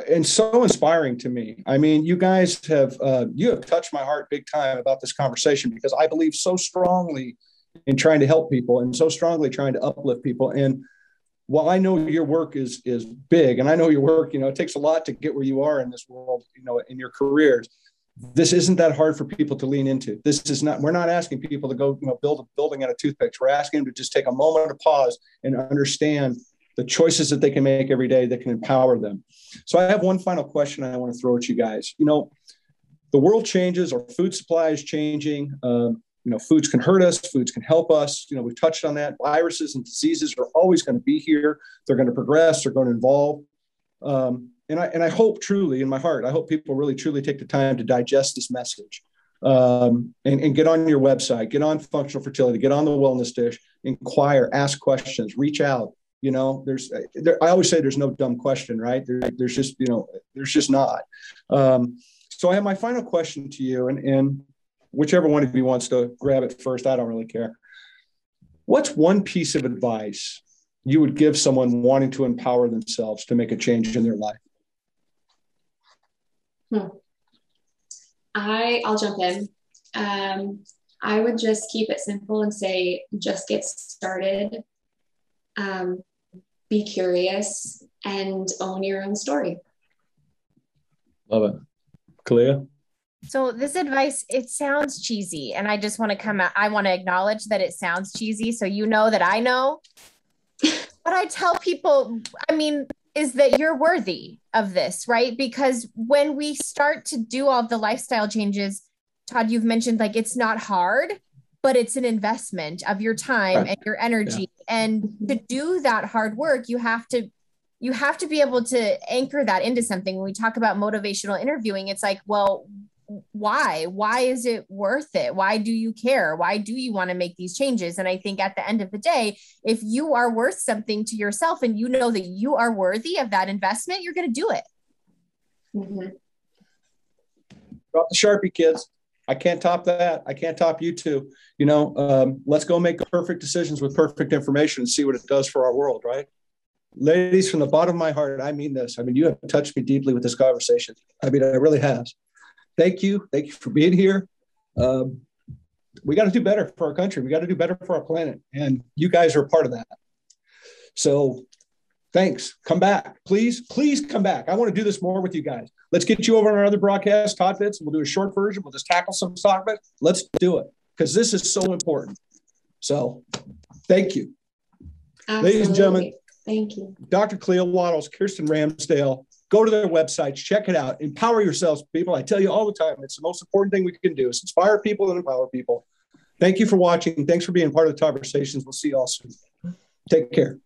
and so inspiring to me. I mean, you guys have uh, you have touched my heart big time about this conversation because I believe so strongly in trying to help people and so strongly trying to uplift people. And while I know your work is is big, and I know your work, you know, it takes a lot to get where you are in this world, you know, in your careers. This isn't that hard for people to lean into. This is not. We're not asking people to go, you know, build a building out of toothpicks. We're asking them to just take a moment to pause and understand the choices that they can make every day that can empower them. So I have one final question I want to throw at you guys. You know, the world changes, our food supply is changing. Um, you know, foods can hurt us, foods can help us. You know, we've touched on that. Viruses and diseases are always going to be here. They're going to progress. They're going to evolve. Um, and I and I hope truly in my heart, I hope people really truly take the time to digest this message. Um, and, and get on your website, get on functional fertility, get on the wellness dish, inquire, ask questions, reach out. You know, there's there, I always say there's no dumb question, right? There, there's just you know, there's just not. Um, so I have my final question to you, and and whichever one of you wants to grab it first, I don't really care. What's one piece of advice you would give someone wanting to empower themselves to make a change in their life? Hmm. I I'll jump in. Um, I would just keep it simple and say, just get started. Um, be curious and own your own story. Love it. Kalea? So this advice, it sounds cheesy, and I just want to come out. I want to acknowledge that it sounds cheesy, so you know that I know. what I tell people, I mean, is that you're worthy of this, right? Because when we start to do all the lifestyle changes, Todd, you've mentioned like it's not hard, but it's an investment of your time right. and your energy. Yeah. And to do that hard work, you have to you have to be able to anchor that into something. When we talk about motivational interviewing, it's like, well, why? Why is it worth it? Why do you care? Why do you want to make these changes? And I think at the end of the day, if you are worth something to yourself and you know that you are worthy of that investment, you're going to do it. Mm-hmm. Drop the Sharpie, kids. I can't top that. I can't top you two. You know, um, let's go make perfect decisions with perfect information and see what it does for our world, right? Ladies, from the bottom of my heart, I mean this. I mean, you have touched me deeply with this conversation. I mean, it really has. Thank you. Thank you for being here. Um, we got to do better for our country. We got to do better for our planet. And you guys are a part of that. So thanks. Come back. Please, please come back. I want to do this more with you guys. Let's get you over on our other broadcast, Todd Fitz. We'll do a short version. We'll just tackle some stock bits. Let's do it because this is so important. So thank you. Absolutely. Ladies and gentlemen, thank you. Dr. Kalea Wattles, Kirsten Ramsdale, go to their websites, check it out, empower yourselves, people. I tell you all the time, it's the most important thing we can do is inspire people and empower people. Thank you for watching. Thanks for being part of the conversations. We'll see you all soon. Take care.